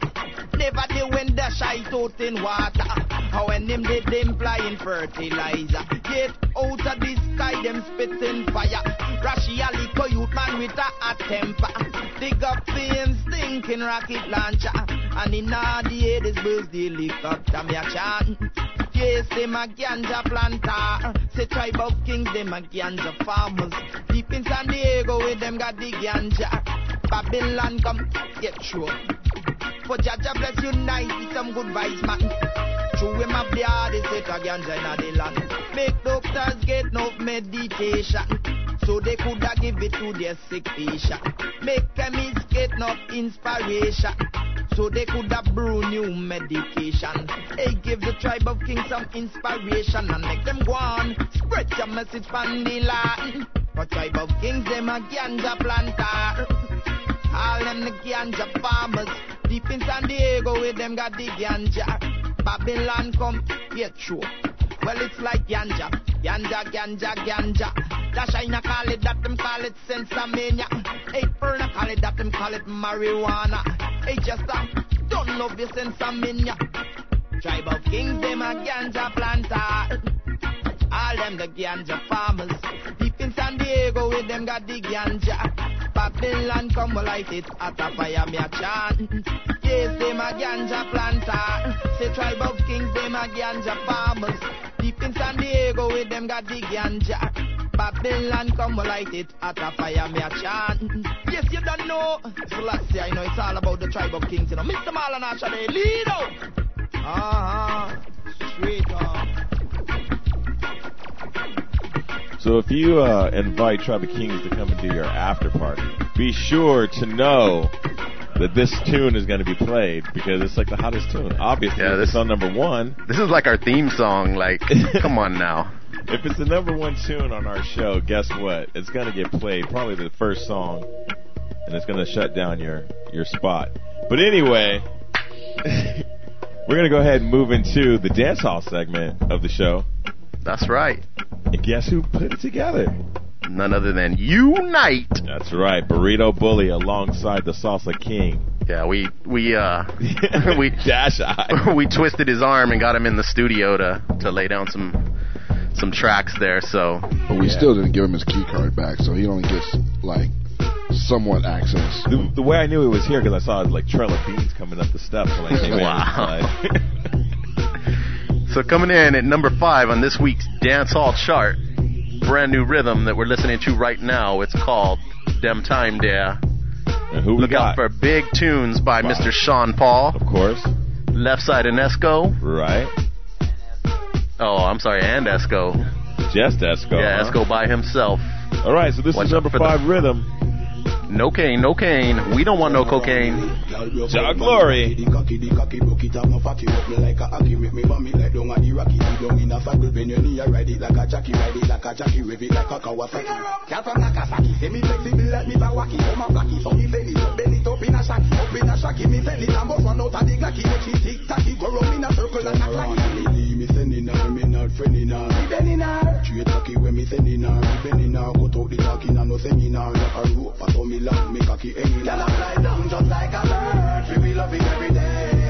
Never they when they shy out in water. How when them did them flying fertilizer. Get out of the sky, them spitting fire. Russia liquor youth man with a hot temper. Dig up the stinking rocket launcher. And in all the air, this birds the helicopter me a chant. Yes, them a ganja planter. Say tribe of kings, them a ganja farmers. Deep in San Diego, with them got the ganja. Babylon come, get sure. For Jaja bless unite with some good vibes, man. True him up the hardest set a ganja in the land. Make doctors get no medication. So they coulda give it to their sick patient. Make chemists get no inspiration. So they coulda brew new medication. Hey, give the tribe of kings some inspiration and make them go on. Spread your message from the land. For tribe of kings, them a ganja planter. All them the ganja farmers. Deep in San Diego, with them got the ganja. Babylon come, true. Well, it's like ganja, ganja, ganja, ganja. That China call it that, them call it sensamania. Hey, Perna call it that, them call it marijuana. Hey, just uh, don't know this sensamania. Tribe of kings, them a ganja planter. All them the ganja farmers. Deep in San Diego, with them got the ganja. Babylon come light it at a fire, me a chant. Yes, them a ganja planter. Say tribe of kings, them a ganja farmers. Deep in San Diego, with them got the ganja. Babylon come light it at a fire, me a chant. Yes, you don't know. So last year, I know it's all about the tribe of kings, you know. Mr. Marlon they lead out. Ah, straight on. So if you uh, invite Tribe of Kings to come and do your after party, be sure to know that this tune is going to be played because it's like the hottest tune. Obviously, Yeah, this- on number one. This is like our theme song. Like, come on now. if it's the number one tune on our show, guess what? It's gonna get played probably the first song, and it's gonna shut down your your spot. But anyway, we're gonna go ahead and move into the dance hall segment of the show. That's right. And guess who put it together? None other than Unite. That's right, Burrito Bully alongside the Salsa King. Yeah, we we uh we dash eye. we twisted his arm and got him in the studio to to lay down some some tracks there. So, But we yeah. still didn't give him his key card back, so he only gets like somewhat access. The, the way I knew he was here because I saw like trail of beans coming up the steps when I came Wow. in. So coming in at number five on this week's dance hall chart, brand new rhythm that we're listening to right now. It's called "Dem Time There." And who we Look got? out for big tunes by Wow. Mr. Sean Paul. Of course. Left side and Esco. Right. Oh, I'm sorry, and Esco. Just Esco. Yeah, huh? Esco by himself. All right, so this Watch is number for the- five rhythm. No cane, no cane. We don't want no cocaine. Jah Glory friendin' her, ribbon her. a cocky when me send in her, ribbon her. Cut out the talking and no sendin' her. Like a rope, I saw me long, me cocky hangin'. Girl, I'm down just like a bird. We be loving every day.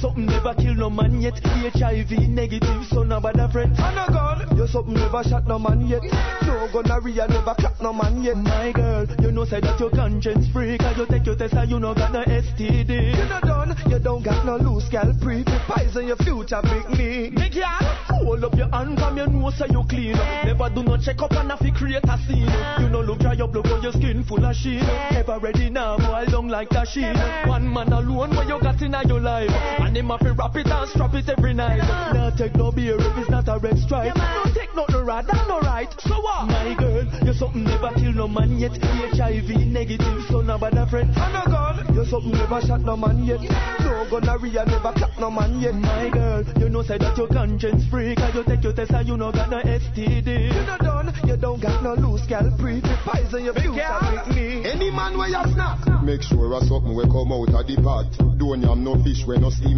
Something never kill no man yet. HIV negative, so no bother friend. And gun, you're something never shot no man yet. No gonorrhea never clap no man yet. My girl, you know say that your conscience free, cause you take your test and you no got no STD. You no done, you don't got no loose scalp pre. Poison your future, big me. Make ya hold up your hand from your nose so you clean. Never do no check up and have to create a scene. You no look dry up, look on your skin full of sheen. Ever ready now, boil down like a sheen. One man alone, what you got in your life. And him have to wrap it and strap it every night. Now take no beer if it's not a red stripe. Don't take no no rad, that's no right. So what? My girl, you're something never kill no man yet. HIV negative, so no bother friend. And a gun, you're something never shot no man yet. No gonorrhea never clap no man yet. My girl, you know say that your conscience free, cause you take your test and you no got no STD. You no done, you don't got no loose scalp pre. Poison your future with me. Any man where you snack, make sure a something will come out of the pot. Don't yam no fish when no steam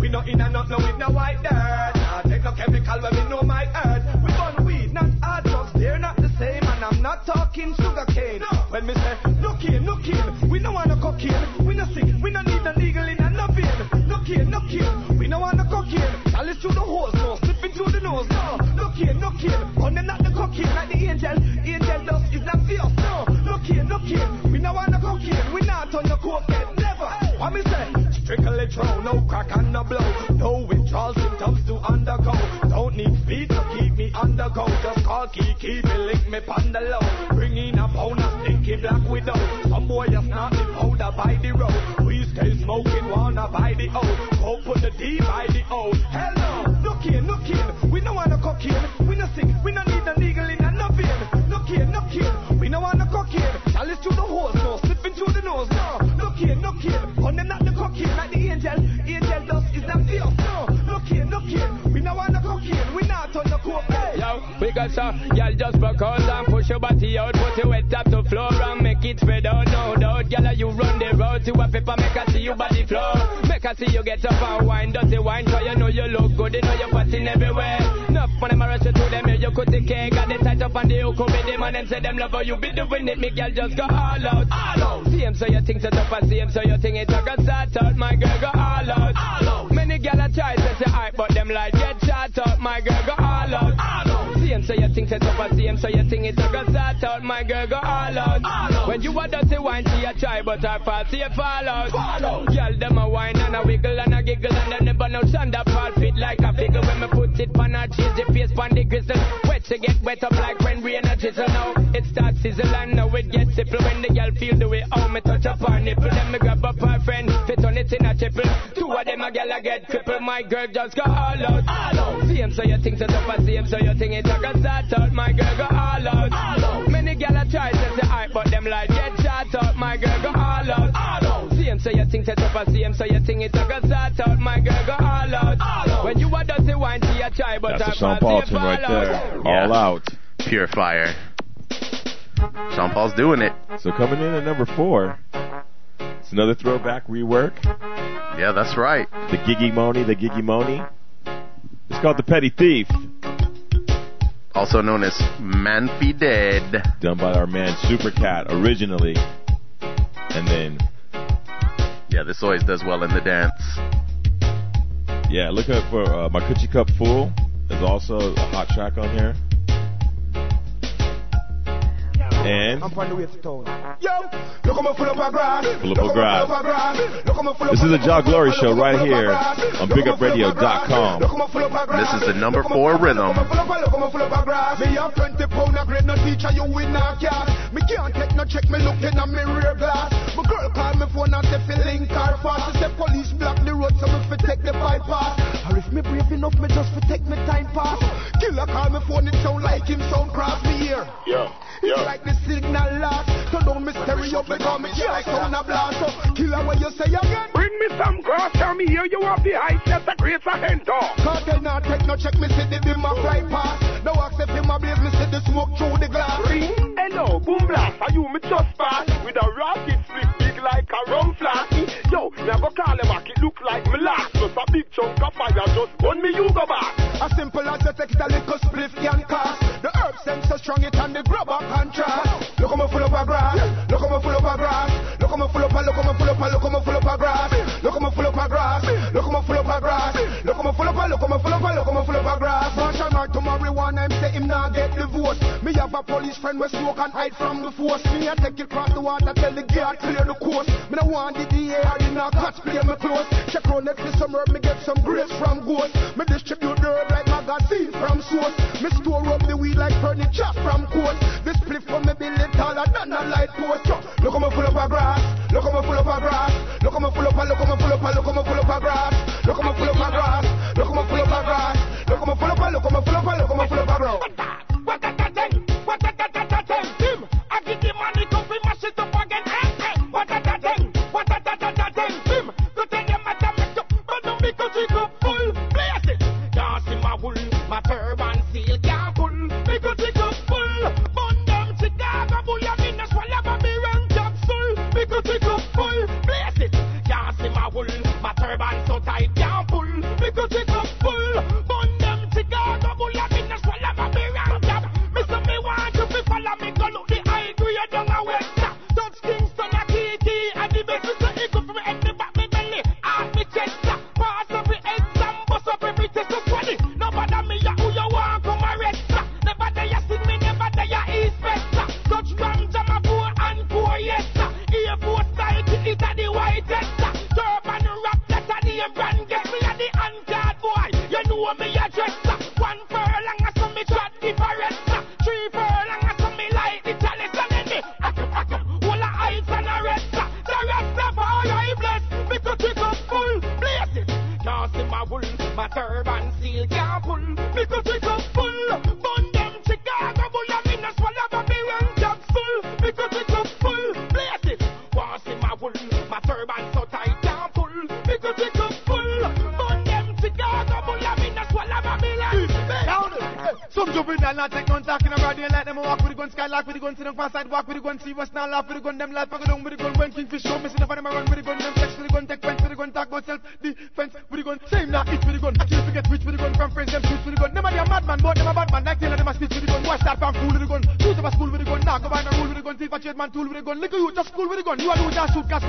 We no in and not no with no white dirt. Nah, take no chemical when we know my earth. We burn weed, not hard drugs. They're not the same, and I'm not talking sugar cane. No. When me say no cane, no cane, we no want no cocaine. We no sick, we no need no legal in and no vein. No cane, no cane, through the hose, no slipping through the nose. No, no cane, no cane, on them not the cocaine like the angel. Angel dust is not us. No, no cane, no cane, we no want no cocaine. We not on the cocaine, never. What me say? Strictly true, no crack and no blow. No withdrawal symptoms to undergo. Don't need speed to keep me undergo. Just call Kiki, me lick me pon the low. Bring in a pound stinky black widow. Some boy just not the powder by the road. We stay smoking wanna by the O. Go put the D by the O. Hell cocaine. We no sick, we no need no legal in and no vein. No cane, no cane. We no want no cocaine. Chalice through the hose, no slipping through the nose. No, no cane, no cane. On them not the cocaine like the angel. Angel dust is not us. No, no cane, no cane. We no want no cocaine. We not on the cocaine. Yo, we got some, y'all just out and push your body out, put your wet up to floor and make it spread out, no doubt. Y'all, you run the road to a paper, make I see your body flow. Make I see you get up and wine, dirty wine, cause you know you look good, you know you're everywhere. Enough money, my rush to them, you could take care, got the tight up on the hook with them and them say them love how you be doing it. Me girl just go all out. All out. See him so you think so up, and see him so you think it's a good start out. My girl go all out. All out. Many gal a try to say hype but them like get shot out. My girl go all out. So you think tough and see him so you think it's a good start out. My girl go all out. All out. When you a dirty wine she a try but her fall see you fall out. Fall out. Girl them a wine and a wiggle and a giggle and them never no thunder fall fit like a figure when me put it on her cheese the face on the crystal. Wet to get wet up like when rain a drizzle now. It starts sizzle and now it gets simple when the girl feel the way how me touch up her nipple. Then me grab up her friend, it in a triple. Two of them a girl a get crippled. My girl just go all out. All out. See him so you think so tough and see him so you think it a go start out. My girl go all out. All out. Many girl a try to say hype but them like get shot out. My girl go all out. All out. See him so you think so tough and see him so you think it a go start out. My girl go all out. All out. When you a dirty wine she a try but That's her a Sean fall Paulson right fall there. out. All out. Pure fire. Sean Paul's doing it. So coming in at number four, it's another throwback rework. Yeah, that's right. The Giggy Moni, the Giggy Moni. It's called The Petty Thief. Also known as Man Be Dead. Done by our man Supercat originally. And then, Yeah, this always does well in the dance. yeah, look up for uh, My Coochie Cup Full. There's also a hot track on here. And I'm on the way to town. Yo, look how me full up a grass. Full up a Look grass. full up grass. Look how me full up This is the Jah Glory Show right look how me here full up a grass. on Look how me full up a BigUpRadio.com. grass. Look how me full up a grass. This is the number Look how four full up- rhythm. Look me full up a- look how me full up a grass. Me have 20 pound of grade, no teacher, you win a car. Me can't take no check, me looking at me rear glass. My girl call me phone and say fi link her fast. She say police block the road, so me fi take the bypass. Or if me brave enough, me just fi take me time pass. Killer call me phone, it sound like him sound cross me here. yeah. It's like the signal lost. Turn down me stereo, because me hear sound a blast. So, killer, what you say again? Bring me some grass, tell me here you have the height, set the grace a hand off. Cartel not take no check, me see the beam a fly past. No accept him a blaze, me see the smoke through the glass. Ring, hello, boom blast, are you me just pass with a rocket split big like a rum flask. Yo, go call him back, it look like me last. Plus a big chunk of fire just burn me, you go back. As simple as take it a little spliff can cost. The herb sense so strong it and the grubber contrast. Look how me full up a grass. Look how me full up a grass. Look how me full up a look how me full up a look how me full up a grass. Look how me full up a grass. Look how me full up a grass. Look how me full up a look how me full up a look how me full up a grass. Marshall Mark to marijuana him say him not get the vote. Me have a police friend where smoke and hide from the force. Me a take it cross the water tell the guard clear the coast. Me no want the DA or the narcotics play me close. Check on next to some herb me get some grapes from goat. Me distribute the herb like magazine from source. Me store up the weed like furniture from court. This spliff from build it taller than a light post. Look how me full up a grass. Look how me full up a grass. Look how me full up a look how me full up a look how me full up a grass. Look how me full up a grass. The gun, them life, pack down with the gun, when kingfish show, missing the fun, them a run with the gun, them flex with the gun, take fence with the gun, talk about self, defense with the gun, same not it with the gun, I can't forget which with the gun, from friends, them shoot with the gun, them a they a madman, but them a bad man, like Taylor, them a speech with the gun, boy start from cool with the gun. Shoot up a school with the gun. Now go find a rule with the gun. Thief a trade man tool with the gun. Lick you just school with the gun. You a do just shoot gas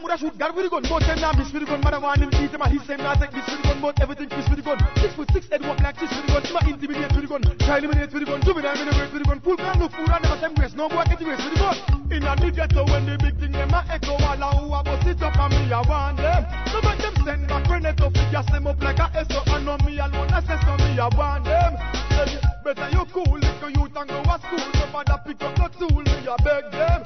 them woulda shoot God with the gun. Both them now miss with the gun. Mother want him eat him and say now take this with the gun. But everything fish with the gun. Six foot six head walk like fish with the gun. Him intimidate with the gun. Try eliminate with the gun. Juvenile minimate with the gun. Full can look fool and never same grace. No boy get the grace with the gun. In a the ghetto when the big thing them a echo all a who a bust it up and me a want them. So make them send back grenade to figure them up like a SO and no me alone assess so me a want them. Better you cool, little youth and go a school. No bother pick up no tool, me a beg them.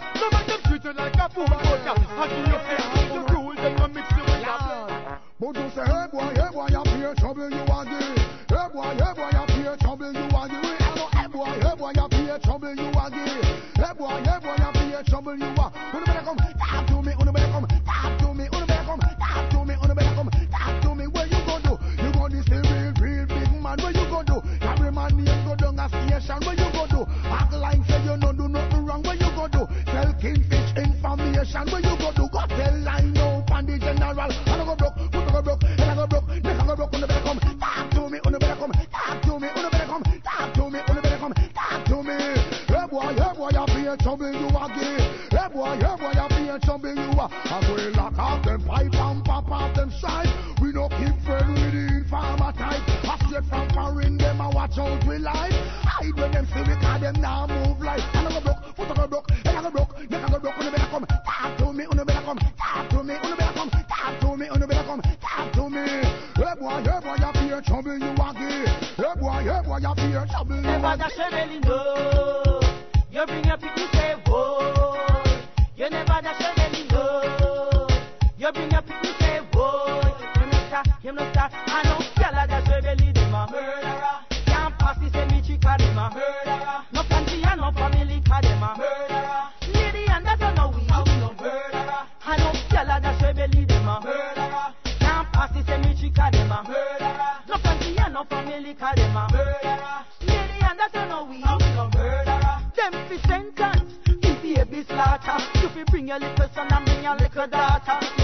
Fear you are. Uno better come, talk to me, uno better come, talk to me, uno better come, talk to me, uno better come, talk to me. Where you go do? You go this real, real big man. Where you go do? Carry my name go down a station. Where you go do? Act like say you no do nothing wrong. Where you go do? Tell Kingfish information. Where you go do? Go tell line no pan the general. I go broke, put go broke, and I go broke, neck I go broke. Uno better come, talk to me, uno better come, talk to me, uno better come, talk to me, uno better come, talk to me. Hey boy, hey boy, you fear trouble you you. I go lock off them pipe and pop off them side. We no keep friend with the informer type. I straight from foreign them and watch out we life. Hide when them see we call them now move like. And I go broke, foot I go broke, head I go broke, neck I go broke. Uno better come, talk to me, uno better come, talk to me, uno better come, talk to me, uno better come, talk to me. Hey boy, hey boy, you fear trouble you are gay. Hey boy, hey boy, you fear trouble you Never are gay. You bring your people say, boy. You never Shirley, no. You bring your people say, boy. You no stop, you no stop. I know, I got Shirley, them a murderer. Can't pass this, me chick, them a murderer. No country and no family, cause them a murderer. Lady, and that's no we, we no murderer. I know, I got Shirley, them a murderer. Can't pass this, me chick, them a murderer. No country and no family, cause them a murderer. Lady, and that's no we, we no murderer. Them fi sentence, fi baby slaughter. You fi bring your little son and bring your little daughter.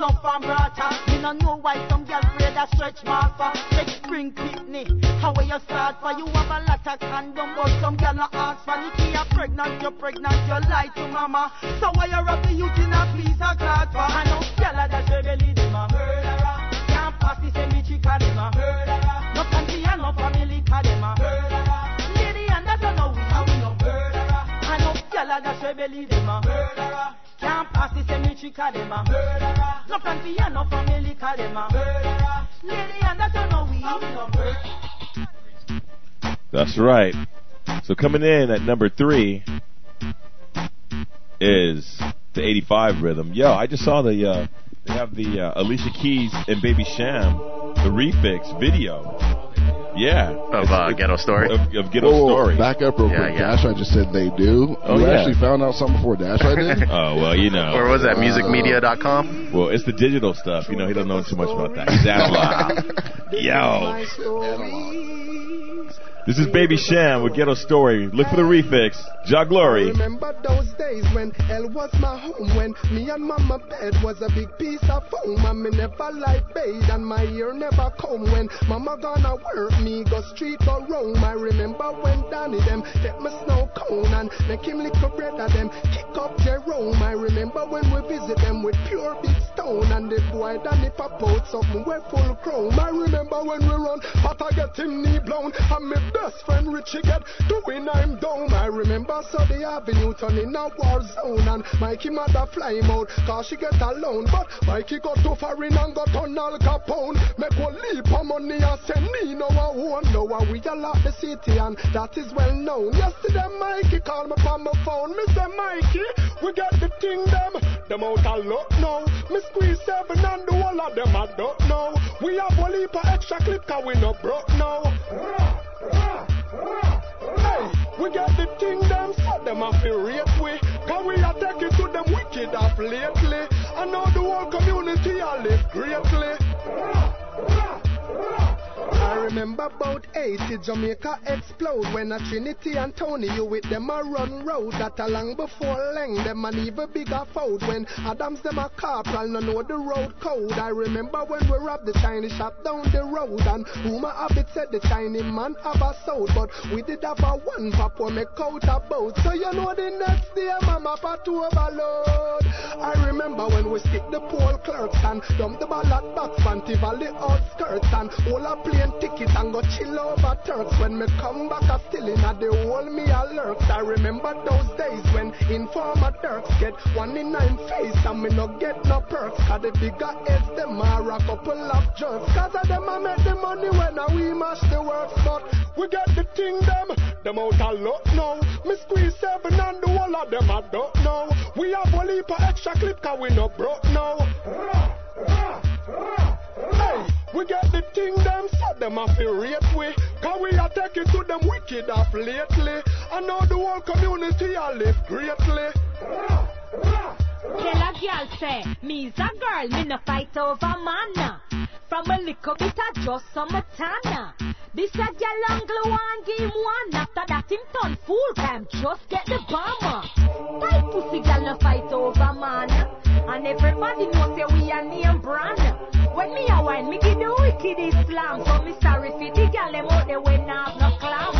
You nuff and brata. Me no know why some girl afraid of stretch mark for sex spring pitney. How where you start for? You have a lot of condom, but some girl no ask for. Nikki, you're pregnant, you're pregnant, you lie to mama. So why you rub the youth in a please a clot for? I know girl a dash your belly, them a murderer. Can't pass this me chica, them a murderer. No country and no family, cause them a murderer. Lady, and that's no we, how no murderer. I know girl a dash your belly, them a murderer. Can't pass this me chica, them a murderer. No country and no family, cause them a murderer. Lady, and that's no we, how we no. That's right. So coming in at number three is the 85 rhythm. Yo, I just saw the, uh, they have the uh, Alicia Keys and Baby Cham, the refix video. Yeah. Of uh, Ghetto Story. Of, of Ghetto Whoa, Story. Back up real Yeah, quick. yeah. Dash, I just said they do. Oh, you yeah. actually found out something before Dash I did? Oh, well, you know. Or was that musicmedia.com? Well, it's the digital stuff. You know, he doesn't know too much about that. He's analog. Yo. This is Baby Cham with Ghetto Story. Look for the refix. Jah Glory. Remember those days when hell was my home, when me and mama bed was a big piece of foam, me never like and my ear never comb. When mama gonna work, me go street go roam. I remember when Danny them me snow cone and make him bread them kick up Jerome. I remember when we visit them with pure big stone and the boy Danny pop out something we full chrome. I remember when we run, but I get him knee blown, and my best friend Richie get doing I'm down. I remember Sunday Avenue turning a war zone and Mikey mother fly him out cause she get alone. But Mikey got too foreign and got on Al Capone. Make one leap of money and send me no one how we all lock the city and that is well known. Yesterday Mikey called me from my phone. Mr. Mikey, we get the thing them. Them out of luck now. Me squeeze seven and the whole of them I don't know. We have one leap of extra clip cause we no broke now. We got the them, so them have to rate we. Cause we are taking to them wicked up lately. And now the whole community are live greatly. I remember about 80 Jamaica explode when a Trinity and Tony you with them a run road that a long before Leng them an even bigger fold when Adams them a corporal no know the road code. I remember when we robbed the Chinese shop down the road and of it said the Chinese man have a sold but we did have a one pop when make out a boat. So you know the next day mama pat overload. I remember when we stick the poll clerks and dump the ballot box Fanti Valley outskirts and all a plane ticket and go chill over Turks. When me come back I still in a the whole me a lurks. I remember those days when informer Turks get one in nine face and me no get no perks. Cause the bigger heads them are a couple of jerks. Cause of them I make the money when I we mash the works. But we get the thing them, them out a lot now. Me squeeze seven and the whole of them I don't know. We have a leap extra clip cause we no broke now. We get the thing them, so them a feel rate we. Cause we a take it to them wicked off lately. And now the whole community a live greatly. Tell a girl say, me's a girl, me no fight over man. From a little bit of just some tana. This a girl angle one game one. After that him turn fool cam, just get the bomber. Tight pussy girl no fight over man. And everybody know say we a name brand. When me a wine, me give the wicked Islam. So me sorry for the girl them out there when have no clam.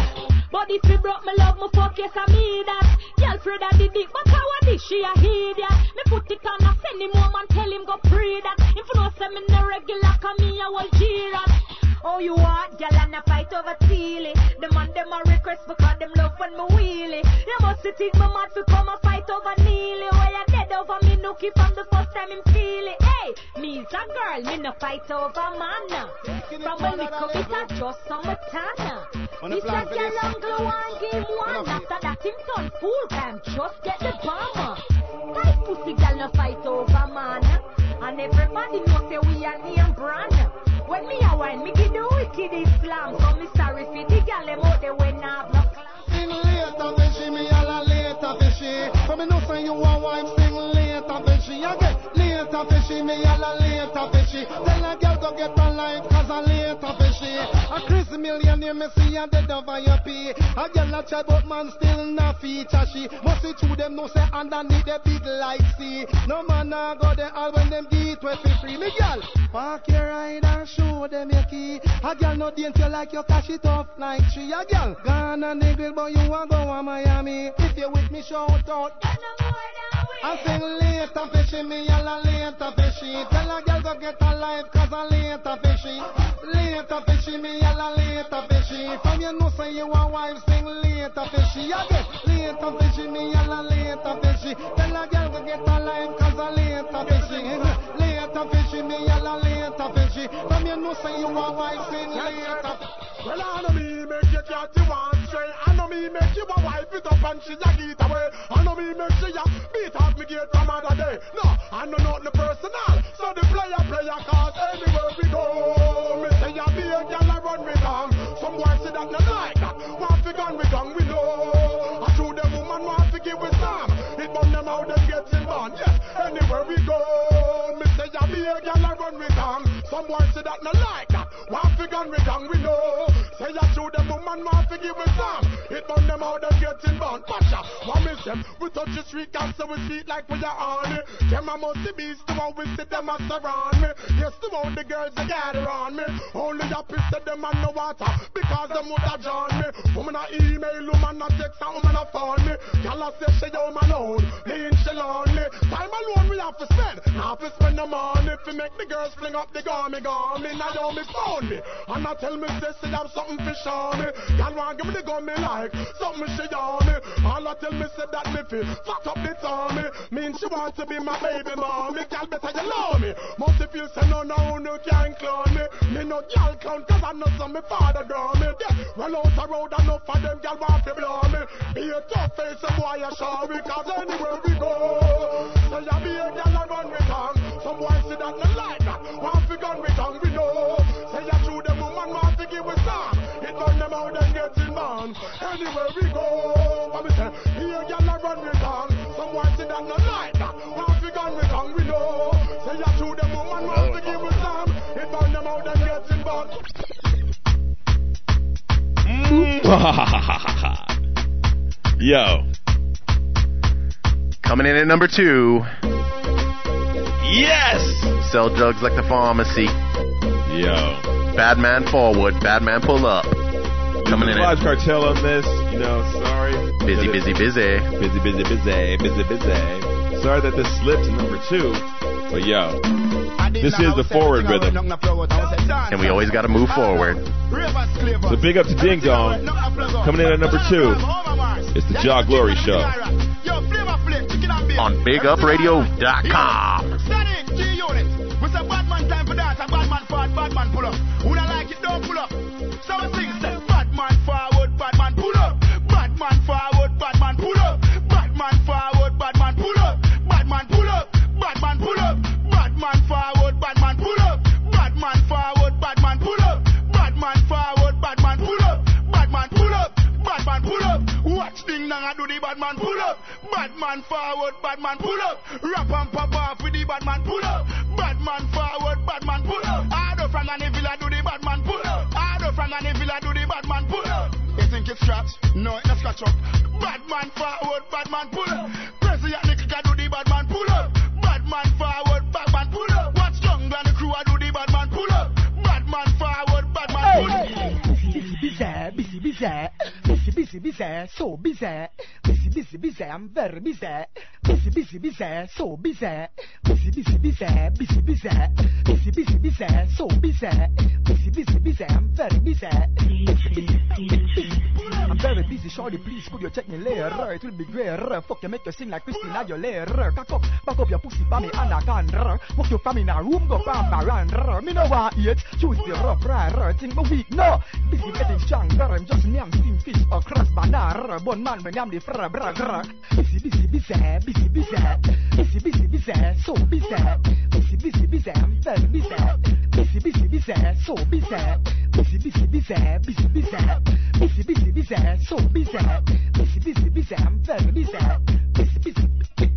But if you broke me love, me fuck yes I me that. Girl Fred a did it, but how a this she a ya? Me put it on a send him home and tell him go pray that. If you know say me no regular, come me a whole. Oh, you want girl and a fight over Teely. The man them a request because them love when me wheelie. You must think me mad to come a fight over Neely. Why you dead over me nookie from the first time him feel it. Hey, me's a girl, me no fight over man. From a little bit of just some tana. On the This a plan for girl this. uncle one game one. After that him turn fool time. Just get the bomber. Tight pussy girl no fight over man. And everybody know say we a name brand. When me a wine, me give the wicked Islam. So me sorry for the gal them out there when I no Sing later, fishy, me all later, fishy. For me know say you a wife, sing later, fishy. Again, later, fishy, me all a later, fishy. Tell a girl go get a life, cause a later, fishy. A Chris millionaire, me see a dead over your pay. A girl a chat, but man still not feature she. Must see through them, no say underneath the big light, see. No man a go there all when them get wet for free. Me girl, park your ride and show them your key. A girl no dance you like you cash it off like tree. A girl gone and niggle, but you a go a Miami. If you with me, shout out. I sing later fishy, me all a later fishy. Tell a girl go get a life, cause a later fishy. Later fishy, me all a later fishy. From you know say you a wife, sing later fishy. Again, later fishy, me all a later fishy. Tell a girl go get a life, cause a later fishy. Fishy, me all a later fishy. From you know say you a wife, sing later. Well, I know me make you you want straight. I know me make you a wipe it up and she a get away. I know me make she a beat off me gate from other day. No, I know nothing personal. So the player player cause anywhere we go. Me say ya be a gal I run me down. Some boys say that not like that. Want fi gun we gun we know. I true the woman want to give with some. It burn them out them getting born. Yes, anywhere we go. Me say ya be a gal I run me down. Some boys say that not like that. Want fi gun we gun we know. Say ya true the woman want to give with some. It burn them out them getting born. Watcha, what me say? We touch the street gas so we see it like we are on it. Them a must be beast the one we see them a surround me. Yes, the one the girls they gather on me. Only a piss to them and no water because them would have joined me. Woman a email, woman a text, and woman a phone me. Y'all a say she home alone, lean she lonely. Time alone we have to spend, have to spend the money to make the girls fling up the gummy gummy. Now you me phone me, and I tell me say she have something to show me. Y'all want give me the gummy like something she on me. All I tell me say that me feel fuck up the tummy. Mean she want to be my baby mommy. Y'all better you love me. Must feel say no no no can't clone me. Me no y'all clown cause I know some me father draw me. Yeah, roll out the road enough for them y'all want to blow me. Be a tough face and boy you show me cause anywhere we go. Say ya be a girl and run with tongue. Some boys see that not like that. Want to gun with tongue we know. Say ya true them woman want to give with some. It burn them out and get in man. Anywhere we go. What me say? Be a girl and run with tongue. Some boys see that not like that. Want to gun with tongue we know. Say ya true them woman want to give with some. It burn them out and get in man. Mm. Yo. Coming in at number two. Yes! Sell drugs like the pharmacy. Yo. Bad man forward, bad man pull up. Coming in at Vybz Kartel on this. You know, sorry. busy, busy, busy. Busy, busy, busy, busy, busy. Sorry that this slipped to number two. But yo, this is the forward rhythm. And we always got to move forward. So big up to Ding Dong. Coming in at number two. It's the Jah Glory Show. On BigUpRadio.com. man pull up. Rap and pop off with the bad man pull up. Bad man forward, bad man pull up. Harder from any villa do the bad man pull up. Harder from any villa do the bad man pull up. You think it's scratch? No, it's not scratch up. Bad man forward, bad man pull up. President Nick do the bad man pull up. Bad man forward, bad man pull up. Watch Jungle and the crew a do the bad man pull up. Bad man forward, bad man pull up. busy, busy, busy, busy, busy, busy, so busy, busy, busy, busy, I'm very busy, busy, so busy, Busy, busy, bizarre, busy, bizarre. Busy, busy, bizarre, so busy. Shorty, please could you check me later, it will be great, fuck you, make you sing like Christina Aguilera, cock up, back up your pussy for me, anaconda, walk your family in a room, go bam, bam, me no want eat, choose the rough, right, think my weak, no, busy getting stronger, I'm just nyam steam fish or cross banana, bone man when I'm the fra bra gra. Busy, busy, busy, busy, busy, busy, busy, busy, so busy, busy, busy, busy, I'm very busy, busy, busy, busy, so busy. Busy, busy, busy, busy, busy. Busy, busy, busy, so busy. Busy, busy, busy, I'm very busy. Busy, busy,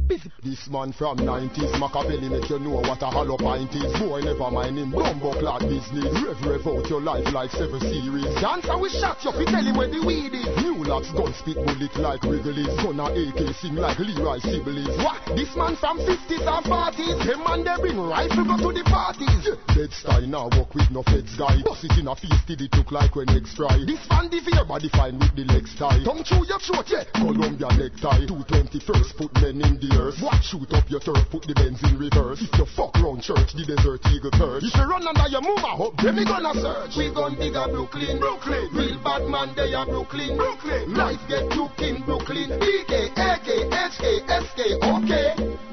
busy. This man from 90s, Macabelli make you know what a hollow pint is. Boy, never mind him, bumbo clad business. Rev, rev out your life like seven series. Dancer, we shot you, feet, tell him where the weed is. New locks, gun spit bullet like Wrigley's. Gonna AK sing like Leroy Sibbles. What? This man from 50s and 40s. Him and they bring rifle go to the parties. Dead style now walk with no feds guy. Bust it in a feast, did it look like when eggs fry. This fan the fear body fine with the legs tie. Tongue chew your throat, yeah. Columbia necktie. 221st put men in the earth. Watch shoot up your turf, put the Benz in reverse. If you fuck round church, the desert eagle perch. If you run under your move, I hope them me gonna search. We gon' dig a Brooklyn, Brooklyn. Real bad man, they are Brooklyn, Brooklyn. Life get took in Brooklyn. BK, AK, HK, SK, okay.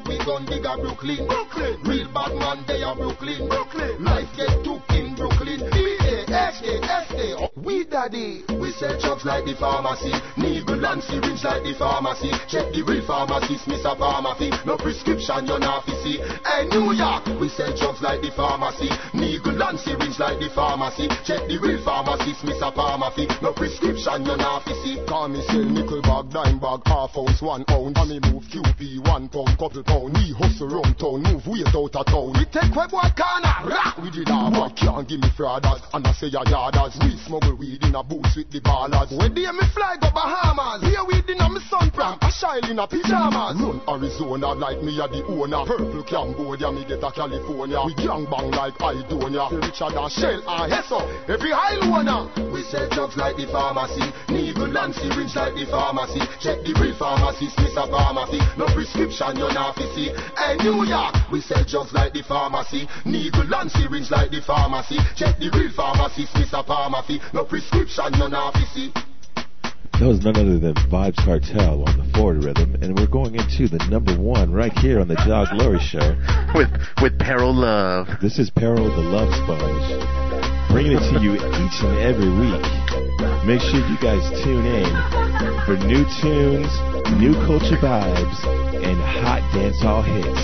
We gon' dig a Brooklyn, Brooklyn. Real bad man, they are Brooklyn, Brooklyn. Life get took in Brooklyn. BK, HK, SK, oh, we daddy. We sell drugs like the pharmacy. Needle and syringe like the pharmacy. Check the real pharmacist, Mr. Pharmacy. No prescription, you're not see. Hey, New York, we sell drugs like the pharmacy. Needle and syringe like the pharmacy. Check the real pharmacist, Mr. Pharmacy. No prescription, you're not see. Call me sell nickel bag, dime bag, half ounce, one ounce. And me move QP, one pound, couple pound. We hustle round town, move weight out of town. We take web boy corner, rock with it now. Boy can't give me frauders, and I say a yarders. We smuggle weed in a boots with the ballers. When day me fly go Bahamas, here weed in a me sun pram, a shine in a pajamas. Run Arizona like me a the owner. Purple Cambodia, me get a California. We gang bang like Idonia. Richard and Shell and Hesso, every high loner. We sell drugs like the pharmacy. Needle and syringe like the pharmacy. Check the real pharmacist, Mr. Pharmacy. No prescription, you're not see. Hey, New York, we sell drugs like the pharmacy. Needle and syringe like the pharmacy. Check the real pharmacist, Mr. Pharmacy. No prescription, you're see. That was none other than Vybz Kartel on the Forward Rhythm, and we're going into the number one right here on the Jah Glory Show with with Peril Love. This is Peril the Love Sponge, bringing it to you each and every week. Make sure you guys tune in for new tunes, new culture vibes, and hot dancehall hits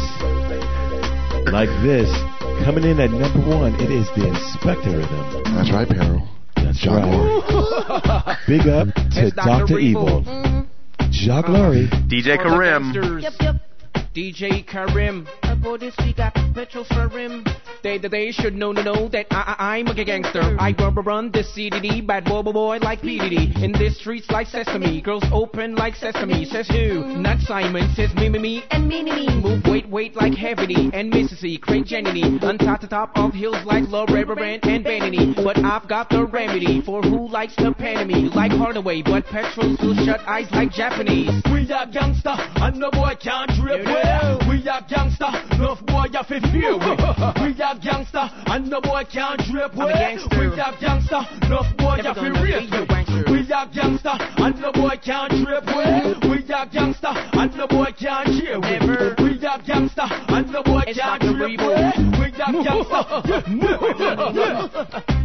like this. Coming in at number one, it is the Inspector Rhythm. That's right, Peril. That's right. Big up to Dr. Dr. Evil. Mm-hmm. Evil. Jah Glory. DJ For the Karim. Gangsters. DJ Karim. police, we got petrols for rim. They, they, they should know, know, know that I, I, I'm a gangster. I run, run this CDD, bad boy, boy, boy, like PDD. In this streets like sesame, girls open like sesame. Says who? Not Simon, says me, me, me, and me, me, me. Move weight, weight like heavy and Mississippi, Craig Jenny. On top to top of hills like Loretta Brand and Vanity. But I've got the remedy for who likes to pan me like Hardaway. But petrol will shut eyes like Japanese. We are gangster, and no boy can't trip We are gangster, no boy you fi fear. We are gangster, and no boy can't a with. gangster. We are gangster, no boy you fi rape be a with. gangster. We are gangster, and no boy can't trip with. We are gangster, and no boy can't cheer with. We are gangster, and no boy can't a with. We are gangster.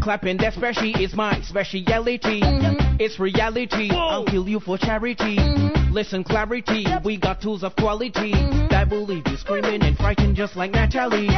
Clapping that special is my speciality. Mm-hmm. It's reality. I'll kill you for charity. Mm-hmm. Listen, clarity. We got tools of quality that will leave you screaming and frightened just like Natalie.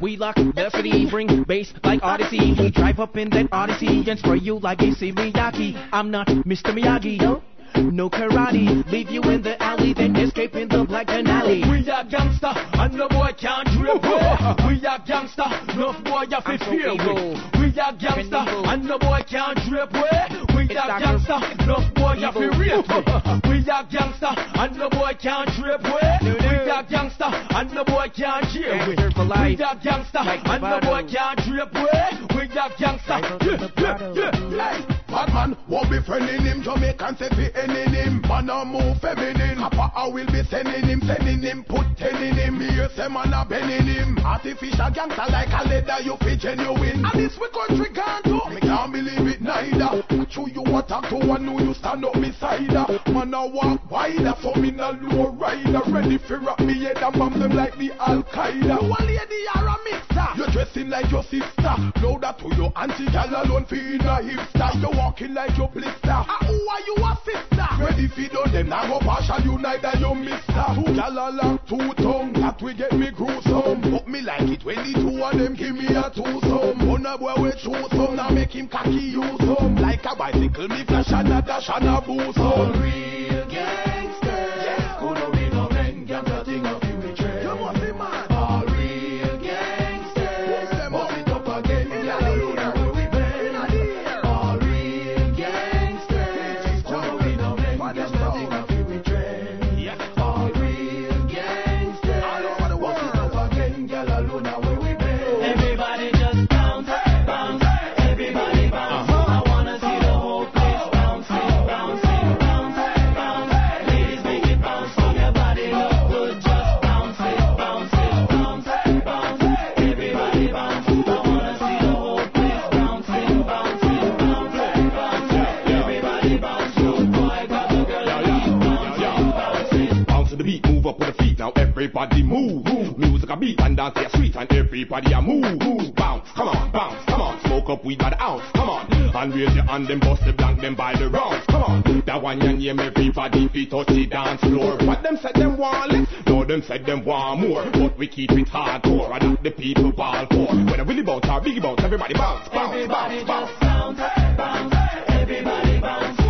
We lock the city, bring bass like Odyssey. We drive up in that Odyssey and spray you like AC Miyagi. I'm not Mr. Miyagi. No. No karate, leave you in the alley, then escape in the black canali. We are gangster, and no boy can't trip with. We are gangster, no boy you fi so fear with. We are gangster, and no boy can't trip with. We It's are Dr. gangster, no boy you fi Evil. rape with. We are gangster, and no boy can't trip with. We are gangster, and no boy can't cheer with. Gangster for life. We are gangster, and no boy can't trip with. We are gangster. Yeah, yeah, yeah. Hey, Bad man, won't be friending him. Jamaican say fi ending him. Man a move feminine. Papa I will be sending him, sending him, put ten in him. Me hear say man a bending him. Artificial gangster like a leather, you fi genuine. And this we country can't do. Me can't believe it neither. Show you what I do, I know you stand up beside her. Man a walk wider, so me no low rider. Ready fi rock me head and bomb them like the Al Qaeda. You a lady or a mixer? You dressing like your sister. Louder to your auntie, gal alone fi in a hipster. You walking like your blister. Ah, who are you a sister? Ready fi do them, now go partial, you neither you mister. Two gal along, two tongue, that we get me gruesome. But me like it when the two of them give me a twosome. One a boy we choose some, now make him cocky use some. Like a bicycle, me flash and a dash and a boost some. Real gangsters, yeah. Could move. move. Music a beat and dance are sweet and everybody a move. move. Bounce, come on, bounce, come on. Smoke up by the ounce, come on. And raise your hand and bust the blank them by the rounds, come on. That one your name everybody feet touch the dance floor. What them said them want less, no them said them want more. But we keep it hardcore and that the people ball for. When a Willie bounce or Biggie bounce, everybody bounce, bounce, Everybody bounce, bounce. bounce, bounce. Everybody bounce.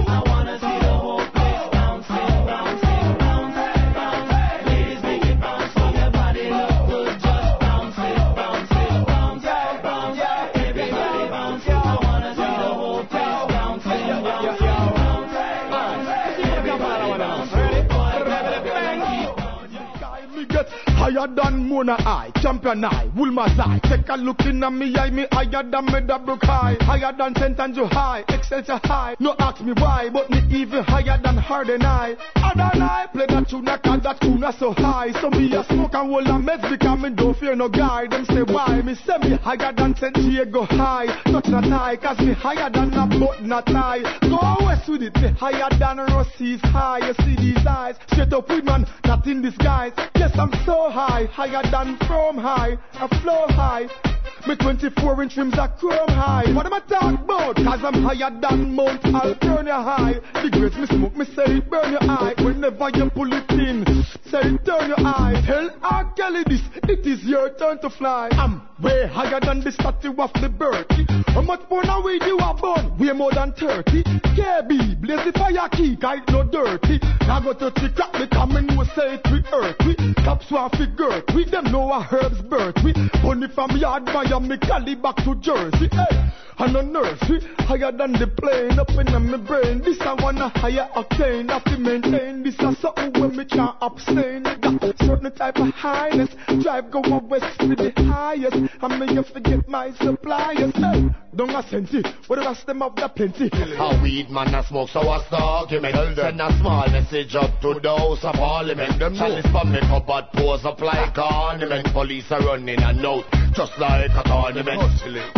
Higher than Mona Eye, champion eye, Wolmer's eye. Take a look in me eye, me higher than me double high. Higher than. Andrew High, Excelsior High. No ask me why, but me even higher than Harden High. Harden High, play that tune, cause that tune so high. So me a smoke and roll and meds because me don't fear no guy. Them say why, me say me higher than St. Jago High. Touch not high, cause me higher than a boat not high. Go west with it, me higher than Rossi's high. You see these eyes, straight up with man, not in disguise. Yes, I'm so high, higher than from high, I flow high. Me 24 inch rims are chrome high. What am I talking about? Cause I'm higher than Mount Alvernia high. The grades me smoke, me say it burn your eye. Whenever you pull it in, Say, it turn your eye. Tell R. Kelly this. It is your turn to fly. I'm way higher than the statue of liberty. How much more now weed you are born? Way more than 30. KB, blaze the fire key, guide no dirty. Now go to the crack, the coming will say it we earth. We cops want figure. We them know a herbs birth. We only from yard by yard Miami, Cali back to Jersey. Hey. And a nursery eh? higher than the plane up in my brain. This I wanna higher octane. Have to maintain this is something when me can't abstain. Got certain type of highness. Drive go west to the highest. I may you forget my suppliers. Hey, don't I send it. What the rest them of the plenty. A weed man a smoke, so what's the argument? Send a small message up to those of parliament. Them chalice for me cupboard pose up like ornament. Police are running a note, just like a tournament.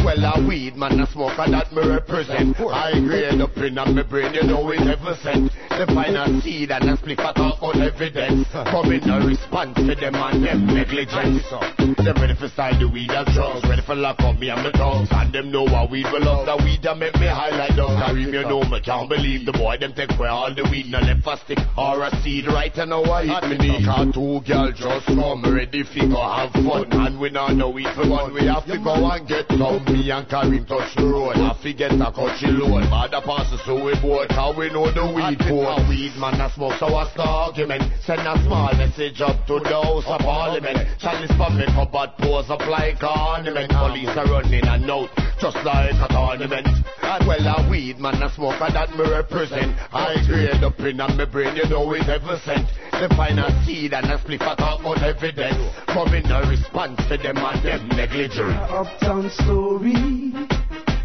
Well, a weed man a smoke, and that me represent. I grade up in me brain, you know it ever sent. The final seed and a split at on evidence. Coming a response to them and them negligence. Them ready for style the weed and drugs, ready for lock up me and my dogs. And them know what weed will love, the weed that make me highlight dogs. Me, you know me, can't believe the boy, them take away all the weed, no left a stick or a seed right and now I hit me. Car two girl just come ready fi go have fun. And we not know weed for one, we have to go and get some. Me and Karim touch the road, have to get a country load. Bad the passes so we both, how we know the weed for. Weed man a smoke, so what's the argument? Send a small message up to the House of Parliament. Chalice for me cupboard pose up like ornament. Police are running a note, just like a tournament. And well, a weed man a smoke, and that me represent. I grade up in on me brain, you know it ever sent. The final seed and a split for talk about evidence. Coming a response to them and them negligent. Uptown story.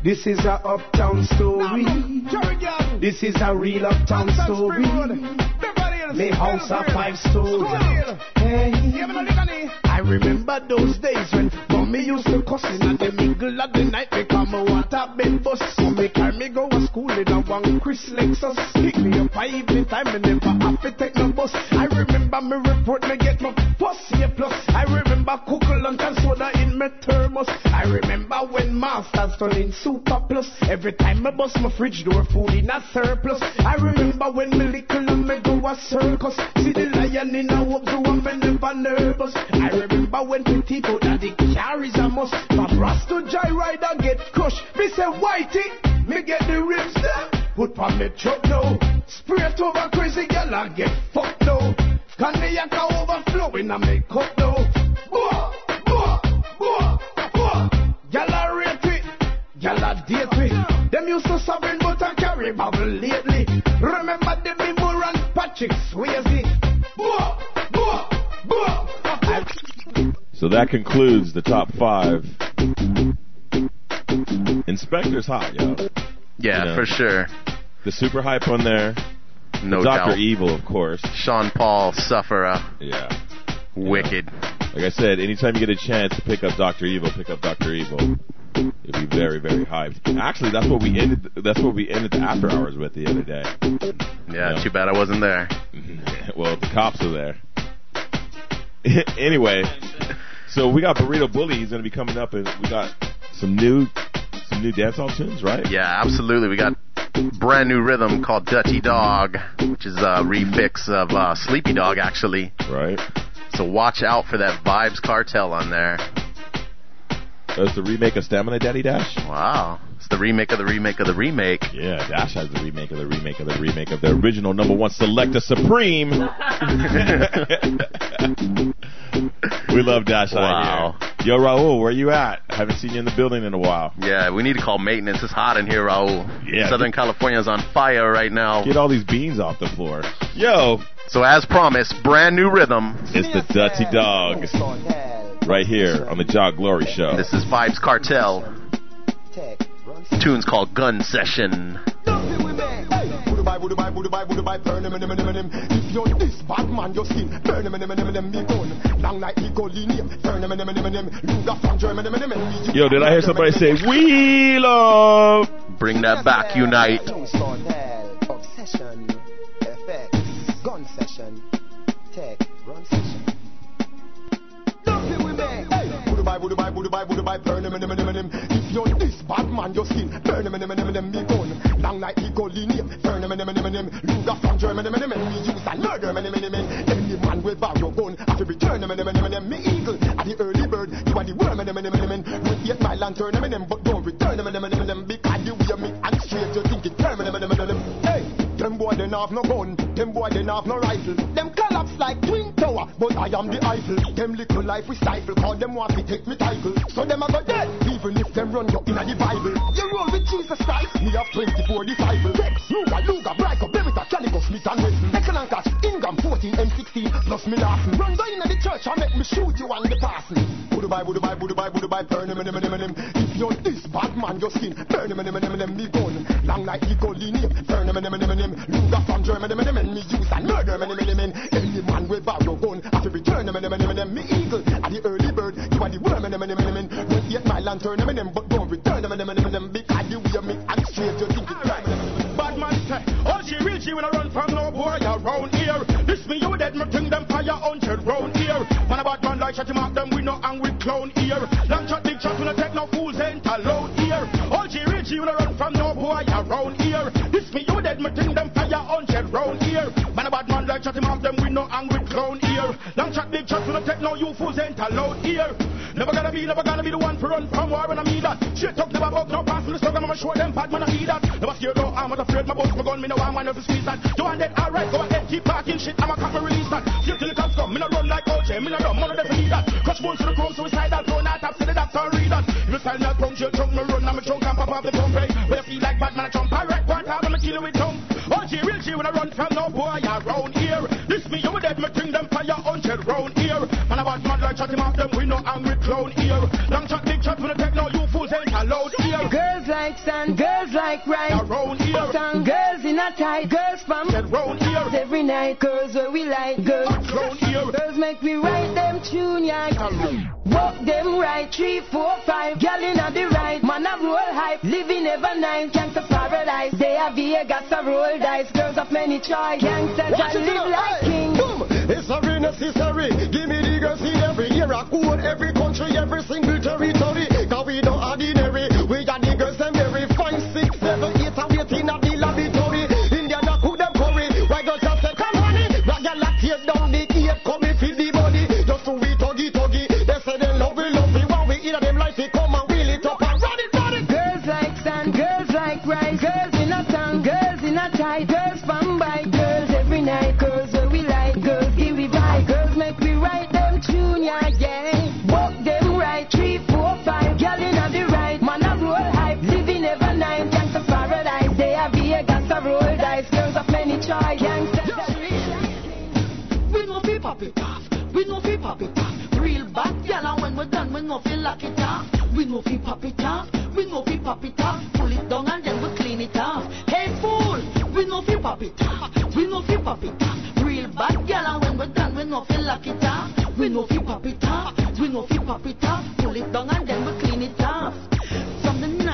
This is a uptown story. This is a real uptown story. Me house a five story. Hey. I remember those days when mommy used to cussing at the middle of the night because want a bed bus. So me carry me go to school in a one Chris Lexus. Pick me up by evening time and never have to take no bus. I remember me report me get my pussy a plus. I remember cook lunch and soda in my thermos. I remember when masters turn in super plus. Every time I bust my fridge door food in a surplus. I remember when me little and me go a circus. See the lion in a walk through and me never nervous. I remember when pretty go that the carries a must. My Ross to Joyride and get crushed. Me say whitey, me get the ribs there. Put on me truck now. Spray it over crazy girl and get fucked now. Cognac overflowing and make cup now. Boah, Them used to sovereign but I carry bubble lately. Remember the Bimur and Patrick Swayze. Boah, boah, boah. So that concludes the top five. Inspector's hot, yo. Yeah, You know. for sure. The super hype on there. No Doctor doubt. Evil, of course. Sean Paul, Sufferer. Yeah. Wicked. Like I said, anytime you get a chance to pick up Doctor Evil, pick up Doctor Evil. You'll be very, very hyped. Actually, that's what we ended. That's what we ended the after hours with the other day. Yeah, too bad I wasn't there. well, the cops are there. anyway, so we got Burrito Bully. He's going to be coming up, and we got some new, some new dancehall tunes, right? Yeah, absolutely. We got brand new rhythm called Dutty Dog, which is a refix of uh, Sleepy Dog, actually. Right. So watch out for that Vybz Kartel on there. That's the remake of Stamina Daddy Dash. Wow. It's the remake of the remake of the remake. Yeah, Dash has the remake of the remake of the remake of the original number one Selector Supreme. we love Dash Wow. out here. Yo, Raul, where you at? I haven't seen you in the building in a while. Yeah, we need to call maintenance. It's hot in here, Raul. Yeah. Southern California's on fire right now. Get all these beans off the floor. Yo. So as promised, brand new rhythm. It's the Dutty Dogs. Right here on the Jah Glory Show. This is Vybz Kartel. Tune's called Gun Session. Burn him. If you're this bad man, burn him, me. Long eagle linear, burn him, from Germany. Yo, did I hear somebody say, We love? Bring that back, Unite. Obsession, effects, gun session, tech, Bye, budu bye, budu bye, budu bye, burn him, him, him, him, him. If you're this bad man, your skin, burn him, him, him, him, him, me gun. Long like eagle linear, burn him, him, him, him, him. Luger from Germany, him, him, him. We use and murder, him, him, him, him. Any man will borrow gun. I fi return them, them, them, them, me eagle. At the early bird, you are the worm, them, them, them, them. Don't hate my lantern, them, them, but don't return them, them, them, them. Because you wear me and straight, you think it turn, them, them, them, them. Them boy they have no gun, them boy they have no rifle. Them collapse like twin tower, but I am the Eiffel. Them little life we stifle, cause them want to take me title. So them a go dead, even if them run you in the Bible. You roll with Jesus Christ, me have 24 disciples. Rex, Luga, Luga, Smith and Wesson. Excellent catch, Ingham 14 and 16, plus me laughing. Run down in the church and make me shoot you on the passing. Budubai, Budubai, Budubai, Budubai, burn him, him, him, him. If you're this bad man, your skin, burn him, him, him, him, me gun. Long like the gold in burn him, him, him, him, him. Luger from Germany, him, him, me use and murder him, him, him, him. Any man will borrow gun, I have to return him, him, him, him, him. Me eagle, at the early bird, you are the worm, him, him, him, him, him. Don't hate my lantern, him, him, him, but don't return him, him, him, him, him. Because you wear me and straight, you oh she real, she I run from no boy around here. This me you dead, me think them fire hundred round here. Man a bad man like shot him them with no angry clown here. Long shot, big shot, we no take no fools enter loud here. Oh she real, she I run from no boy around here. This me you dead, me think them fire hundred round here. Man a bad man like shot him them with no angry clown here. Long shot, big shot, we no take no you fools enter loud here. Never gonna be, never gonna be the one for run from war when I mean that. Shit talk never buck, no pass me the struggle, I'ma show them bad man I need that. Never scared, no, I'm not afraid, my boss, my gun, me no one of squeeze that. You want that, alright, go ahead, keep talking shit, I'ma come and release that. Skip till the cops come, me no run like OJ, me no run, man, I need that. Crush bones to the chrome, suicidal, throw not top, to the doctor, read that. If you style not punch, you chunk, me run, I'm a chunk, and pop off the pump, hey. But you feel like bad man, I jump, alright, one time, I'ma kill you with tongue. OG, real G, when I run from no boy around here. This me, you dead, me them round here. Man, I bad man, like him off them, we no angry clown here. Long shot, big shot, we no take no you fools ain't allowed here. Girls like sun, girls like rice. Around here. Some girls in a tight, girls from round here. Every night, girls where we like, girls. Round here. Girls make me write them tune, yeah. Walk them right, three, four, five. Girl in a the right, man a roll hype. Living ever nine, gangsta paradise. They are Vegas, a roll dice. Girls of many choice, gangsters Watch I live like king. Real necessary. Give me the girls in every era, code, every country, every single territory. Cause we don't ordinary. We got the girls them very fine, six, seven, eight, and waiting at the laboratory. Indian a cook them curry. Why girls just say, come on, Black girl a tear down the come in for the body. Just to we tuggy tuggy. They say they love it, love it. When we eat them life, we come and wheel it up and run it, run it. Girls like sand, girls like rice. Girls in a town, girls in a tight. Girls from no fi lock it off. We no fi pop it off. We no fi pop it off. Pull it down and then we clean it off. Hey fool, we no fi pop it off. We no fi pop it off. Real bad gal and when we're done, we no fi lock it off. We no fi pop it off. We no fi pop it off. Pull it down and then we clean it off.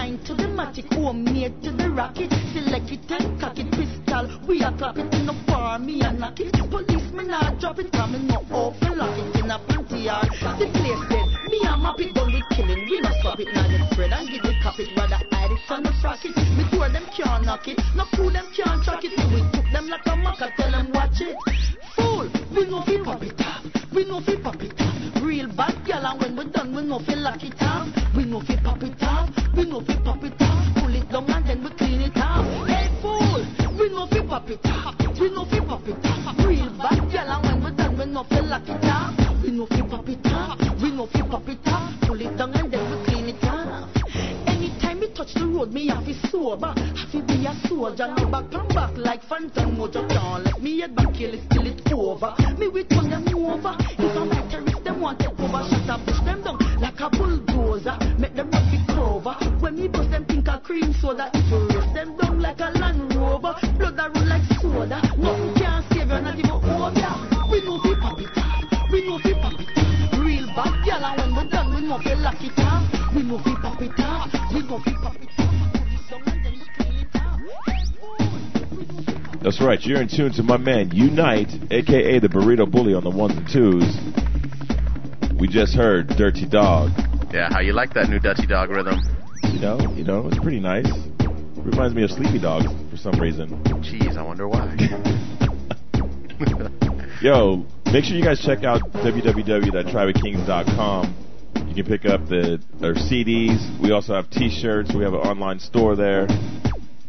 Nine to the matic, homemade to the rocket. Select it and cock it, pistol. We are clap it in the bar, me and knock it. Policemen not drop it, coming no open lock it in a panty yard. The place dead, me and map it done with killing. We not stop it, now them spread and give it cop it. Rather hide it from the it. Me tour them can't knock it, no fool them can't track it. We took them like a maca, tell them watch it. Fool, we no fi pop it up, We no fi pop it up. Real bad gal and when we done, we no fi lock it off. We no fi pop it off. We no fi pop it off. Pull it down and then we clean it off. Hey fool, we no fi pop it off. We no fi pop it off. Real bad gal and when we done, we no fi lock it off. We no fi pop it off. We no fi pop it off. Pull it down and then we clean it off. Anytime me touch the road, me have to sober. Have to be a soldier, no back and back like phantom motor. Can't let me head back kill it till it's over. Me we turn them over. If I'm terrorist, them want take over. Shut up, push them down like a bulldozer. Make them not be cover. When me bust them think a cream soda. Them down like a Land Rover. Blood that run like soda. Nothing can save you, not even. We know fi pop it off. We know fi pop it off. Real bad and when we're done, we know fi lock it off. We know fi pop it off. We know fi pop it off. That's right. You're in tune to my man Unite, aka the Burrito Bully on the ones and twos. We just heard Dirty Dog. Yeah, how you like that new Dirty Dog rhythm? You know, you know, it's pretty nice. Reminds me of Sleepy Dog for some reason. Jeez, I wonder why. Yo, Make sure you guys check out www.tribeofkings.com. You can pick up the our CDs. We also have T-shirts. We have an online store there.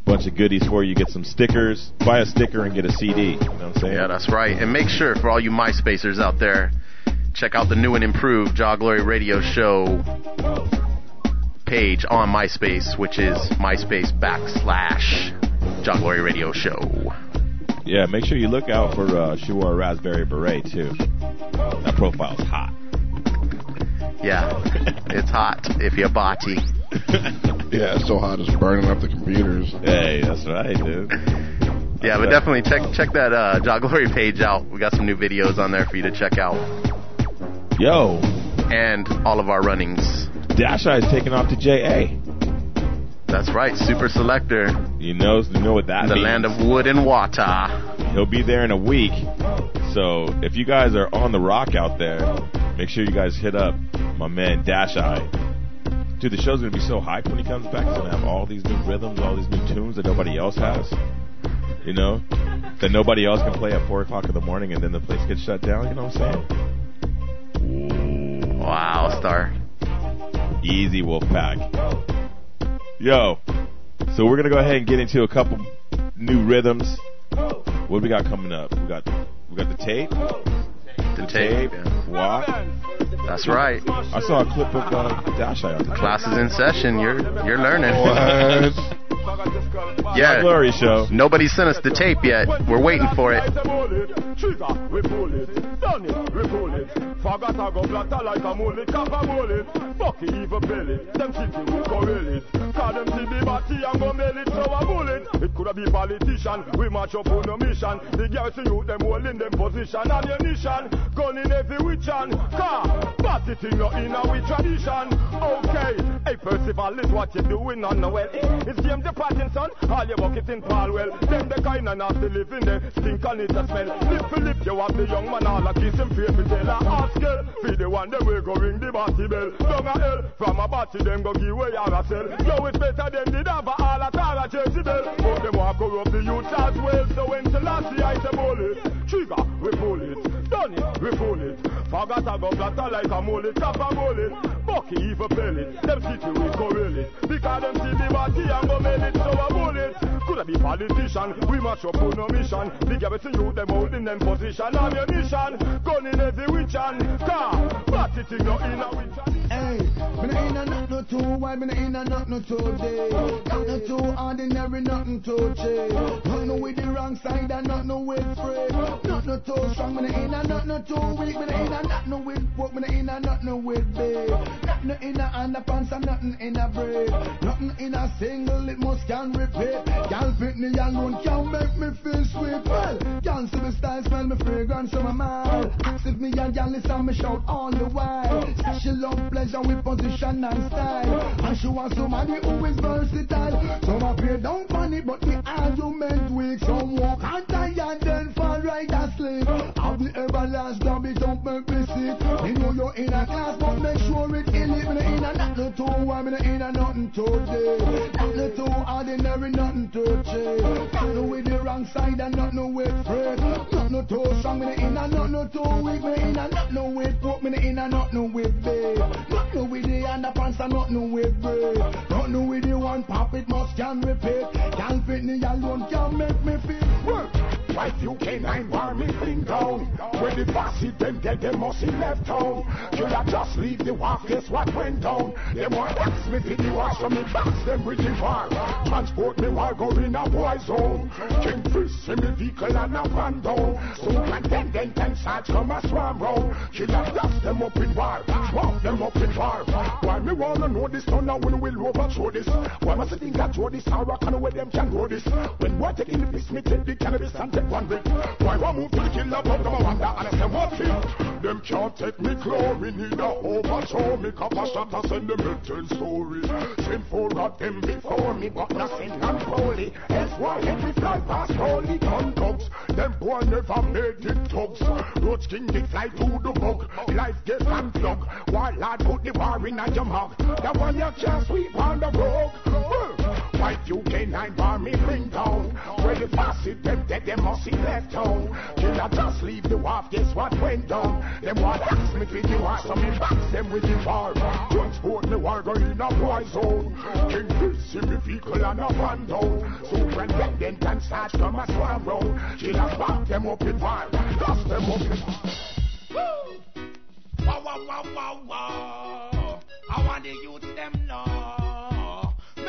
Bunch of goodies for you. Get some stickers. Buy a sticker and get a CD. You know what I'm saying? Yeah, that's right. And make sure for all you MySpacers out there, check out the new and improved Jah Glory Radio Show page on MySpace, which is MySpace backslash Jah Glory Radio Show. Yeah, make sure you look out for uh, she wore a raspberry beret too. That profile's hot. Yeah, it's hot if you're botty. Yeah, it's so hot it's burning up the computers. Hey, that's right, dude. Yeah, but definitely check check that uh, Jah Glory page out. We got some new videos on there for you to check out. Yo. And all of our runnings. Dash Eye is taking off to JA. That's right, Super Selector. You know, you know what that the means. land of wood and water. He'll be there in a week. So if you guys are on the rock out there, make sure you guys hit up my man Dash Eye. Dude, the show's gonna be so hyped when he comes back. He's gonna have all these new rhythms, all these new tunes that nobody else has. You know, that nobody else can play at four o'clock in the morning, and then the place gets shut down. You know what I'm saying? Wow, Star. Easy, Wolfpack. Yo, so we're gonna go ahead and get into a couple new rhythms. What we got coming up? We got we got the tape. The tape. Walk. That's right. I saw a clip of uh, Dash Class is in session. You're you're learning. What? Yeah. Glory show. Nobody sent us the tape yet. We're waiting for it. We pull it. Done it, we pull it. Forgot I go flatter like a mullet, cap a bullet. Bucky even belly, them city we correl it. Call them see the body and go mail it, so a bullet. It coulda be politician, we march up on a mission. The garrison youth them holding them position, ammunition. Gun in every witch and car. Party thing not in our tradition. Okay, hey Percival is what you doing on the well. It's James the Pattinson, all your bucket in Palwell. Them the kind of nasty living there, stink and it a smell. Lip for lip, you have the young man all a kiss him me tell her ask girl. Feed the one them we go ring the body bell. Down a hell, from a body them go give away a sell. Yo it's better than the dava all a tara Jezebel. But them walk corrupt the youth as well. So when Selassie I say bullet, trigger we pull it. Done it, we pull it. Forgot I go flatter like a mullet, tap a bullet. Bucky even pellet, them city we correl it. Because them see the body and go mail it, so a bullet. Coulda be politician, we mash up on a mission. The garrison youth them holding them position, ammunition. Gun in every witch and car. Party thing no in a witch Hey, me no in a not no too wide, me no in a not no too day. Not no too ordinary, nothing too cheap. Not no with the wrong side and not no with free. Not no too strong, me no in a not no too weak, me no in a not no with pork, me no in a not no with big. Nothing in a underpants and nothing in a braid. Nothing in a single, it must can repeat. Fit me alone, can't make me feel sweet. Well, can't see me style, smell me fragrance, so my mind. If me and y'all listen, me shout all the while. She love pleasure with position and style. And she wants somebody who is versatile. Some appear down funny, but the argument weak. Some walk and then fall right asleep. Have the everlast job, it don't make me sick. Me know you're in a class, but make sure it it. Me in a nothing too wide, me no in a nothing too deep. Nothing too ordinary, nothing too cheap. Nothing with the wrong side and nothing with free. Nothing too strong, me in a nothing too weak. Me in a nothing with pork, me in a nothing with beef. Nothing with the underpants and nothing with bread. Nothing with the one pop, it must can repeat. Can't fit me alone, can't make me feel work. Right UK9 war me fling down. When the bossy them get them musty left town. I just leave the war guess what went down? Them want ask me for the wash from the box them with the war. Transport me while go in a war zone. King fish in me vehicle and a van down. So can then ten come a swarm round. I dust them up in war Swamp them up in war. Why me wanna know this now now when we'll overthrow this. Why must I think I throw this? I rock and where them can grow this? When we're taking the piss me take the cannabis and take one break Why I move to the killer but them a wonder and I say what it Them can't take me glory Need a overthrow me Cop a shot and send them a ten story Sinful of them before me But nothing unholy Else why every fly past holy gun dogs. Them boy never made it thugs Roach king they fly to the bug. Life get unplugged Why lad put the war in a your mouth That one you can't sweep on the road. White UK 9 bar me bring down. Where the faucet them dead, them see left town. Killer just leave the wharf, guess what went down? Them want ask me if you want some me box them with the bar. Transport me war in a war zone. King Chris in the vehicle and a van down. So then can start come a swarm round. Killer back them up in war, dust them up in Wow, wow, wow, wow, wow. I want the youth them know.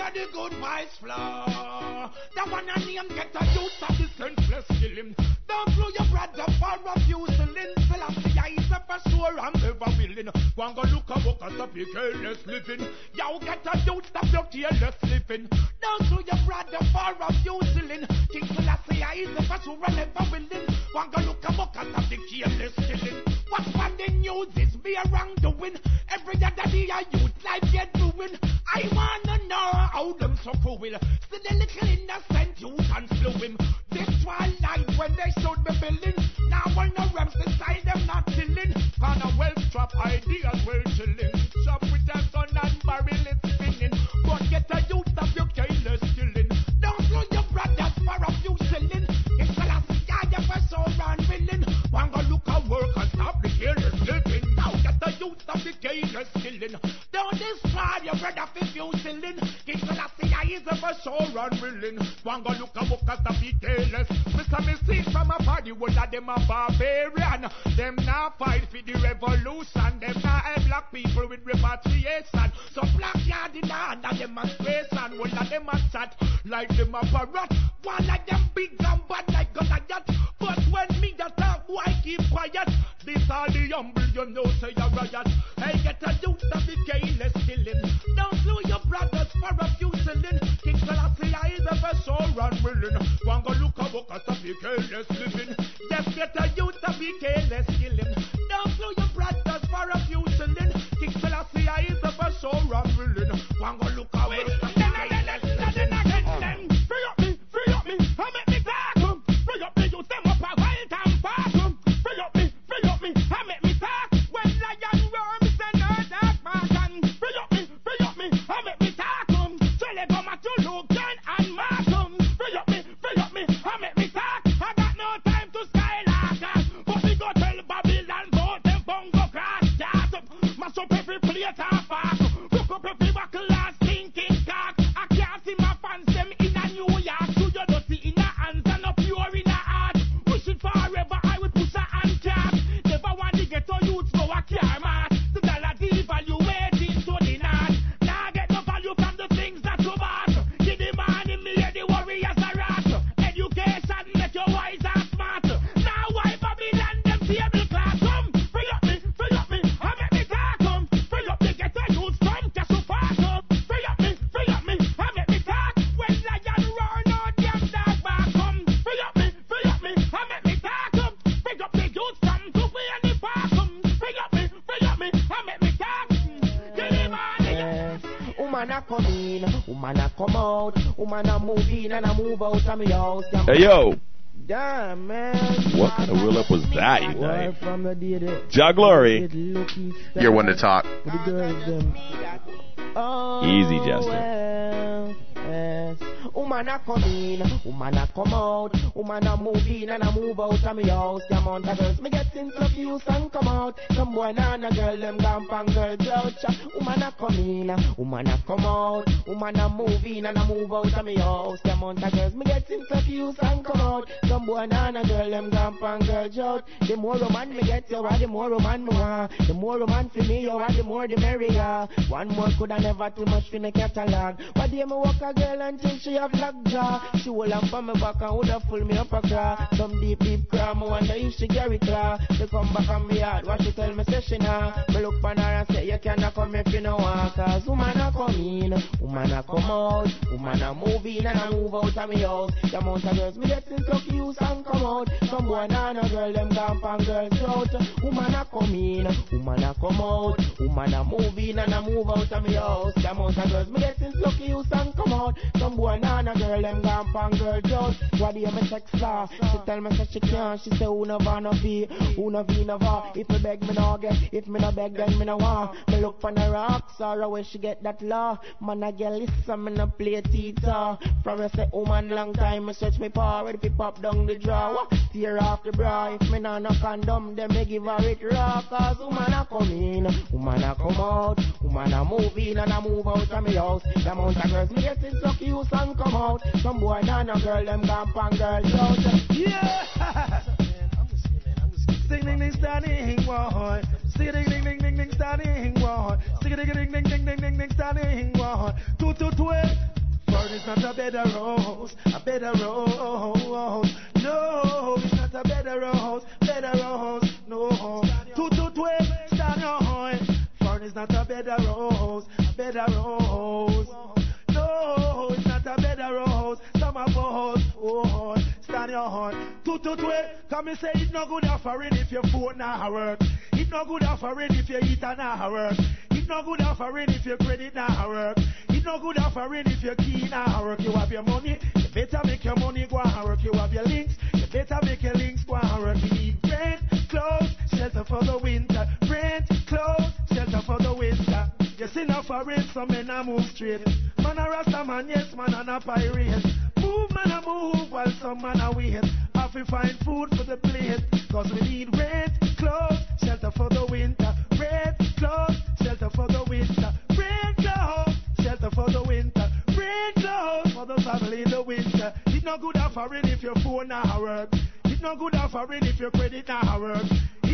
May the good vibes flow. The one I name get a youth of the senseless killing. Don't blow your brother for refusing. Selassie I is a for sure I'm never willing. One go look a book at the careless living. Yo get a youth of your careless living. Don't blow your brother for refusing. King Selassie I is a for sure I'm never willing. One go look a book at the careless killing. What's on the news is be around doing. Every other day a youth life get ruined. I wanna know how them so cruel. See the little innocent youth and slew him. This twilight when they should be billing. Now when the reps decide them not killing. On a well strap ideas well chilling. Shop with a gun and barrel it's spinning. But get a youth of your careless killing. Don't slow your brothers for a few shilling. It's a last guy for so run willing. One go look at work Youth of the careless killing. Don't destroy your brother for shilling. King I is a for sure unwilling. One go look work and stop the careless. Mr. Me from a party would that them a barbarian. Them now fight for the revolution. Them now help black people with repatriation. So black yard in the hand of demonstration. One of them a chat like them a parrot. One of them big and bad like Goliath. But when me that talk, boy keep quiet. This all the humble, you know, say a riot. Hey, get a youth of the careless killing. Don't slew your brothers for a few shilling. King Selassie is a sure unwilling. One go look a book at the careless living. Just get a youth of the careless killing. Don't slew your brothers for a few shilling. King Selassie is a sure unwilling. One go look a book at the careless living. Free up me, free up me, I woman a move in and a move out of me house. Hey yo, Damn man. what kind of wheel up was that, you Boy, know? from the day that Jah Glory. You're one to talk. For the girls them. Oh, Easy, Jester. Woman a come in, woman a come out, woman a move in and a move out of me house. The amount of girls me get in confused and come out. Some boy and a girl them gone pan girls out. Woman a come in, woman a come out, woman a move in and a move out of me house. The amount of girls me get in confused and come out. Some boy and a girl them gone pan girls out. The more roman me get, you are the more roman me want. The more roman for me, you are the more the merrier. One more coulda never too much for me catalog. But day me walk a girl until she have black jaw. She hold on for me back and woulda full me up a craw. Some deep deep craw, me wonder if she carry claw. She come back on me heart, what she tell me say she nah. Me look pon her and say you cannot come if you no want. Cause woman a come in, woman a come out, woman a move in and a move out of me house. The amount of girls me get in so cute and come out. Some boy nah no girl them gone pan girls out. Woman a come in, woman a come out, woman a move in and a move out of me house. The amount of girls me get in so cute and come out. Some boy nana girl, them gone pan girl just. What do you me sex class? She tell me say she can't. She say who no no fee, who no fee no va. If me beg me no get, if me no beg then me no want. Me look for the rocks or where she get that law. Man I get listen me no play teeter. From me say woman long time me search me paw ready pop down the drawer. Tear off the bra. If me no no condom, then me give her it raw. Cause woman a come in, woman a come out, woman a move in and a move out of me house. The amount of girls me getting so cute and come out. Some boy nah no girl them gone pan girl out. Yeah. Sing ding ding standing boy. Sing ding ding ding ding ding standing boy. Sing ding ding ding ding ding ding ding standing boy. Two two twelve. Bird is not a bed of rose, a bed of rose. No, it's not a bed of rose, bed of rose. No, two two twelve. Stand your horn. Bird is not a bed of rose, a bed of rose. It's not a bed of rose. Some of us, oh, stand your horn. Two two twelve. Come and say it's no good offering if your phone not work. It's no good offering if your heater not work. It's no good offering if your credit not work. It's no good offering if your key not work. You have your money, you better make your money go and work. You have your links, you better make your links go and work. You need rent, clothes, shelter for the winter. Rent, clothes, shelter for the winter. You see no foreign, some men a move straight. Man a rasta man, yes man and a pirate. Move man a move while some man a wait. Have to find food for the plate. Cause we need rent, clothes, shelter for the winter. Rent, clothes, shelter for the winter. Rent, clothes, shelter for the winter. Rent, clothes for the family in the winter. It's no good offering if your phone not work. It's no good offering if your credit not work.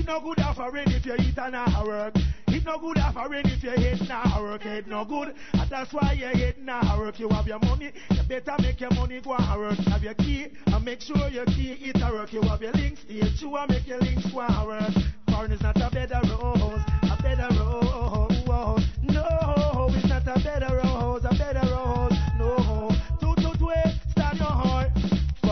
No good offering if your heater not work. It's no good offering if your head not work. It no good. And that's why your head not work. You have your money. You better make your money go and work. Have your key and make sure your key it a work. You have your links. True and make your links go and work. Foreign is not a of rose. A of rose. No, it's not a of rose. A of rose. No. Two, two, two, stand your heart.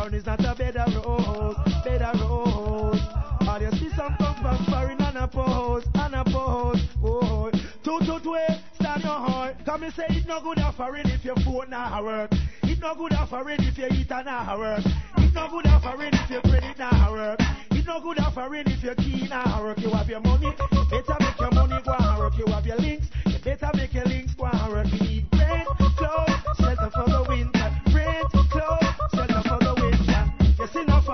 Foreign is not a bed of rose. Bed of rose. All you see some come from foreign and a pose. And a pose. Oh. Two, two, two, eh, stand your heart. Come and say it's no good offering if your phone not work. It's no good offering if your heater not work. It's no good offering if your credit not work. It's no good offering if your key not work. You have your money, you better make your money go and work. You have your links, you better make your links go and work. You need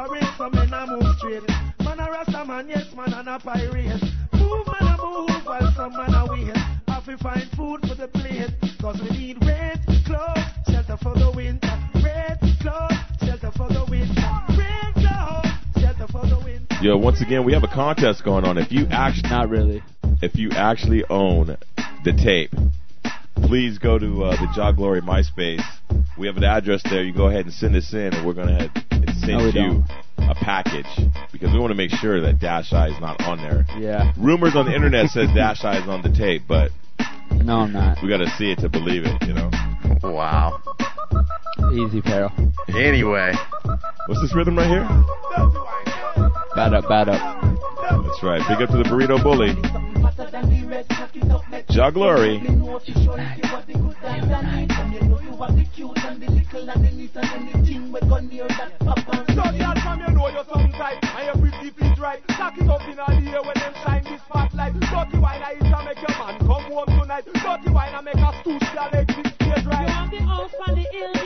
You see no foreign, men a move straight. Man a rasta man, yes man and a pirate. Move man a move while some man a wait. Have to find food for the plate. Cause we need rent, clothes, shelter for the winter. Rent, clothes, shelter for the winter. Rent, clothes, shelter for the winter. Yo, once again, we have a contest going on. If you actually not really, if you actually own the tape, please go to uh, the Jah Glory MySpace. We have an address there. You go ahead and send us in, and we're gonna send No, we you don't. a package because we want to make sure that Dash Eye is not on there. Yeah. Rumors on the internet says Dash Eye is on the tape, but no, I'm not. we got to see it to believe it. You know. Wow. Easy, Peril. Anyway. What's this rhythm right here? Bad up, bad up. That's right. Big up to the Burrito Bully. Jah Glory. So girl from you know you're some type And your pretty feet right. Cock it up in the air when them shine this spotlight Dirty wine I eat and make your man come home tonight. Dirty wine I make a stool your legs in stage right You have the house on the hill,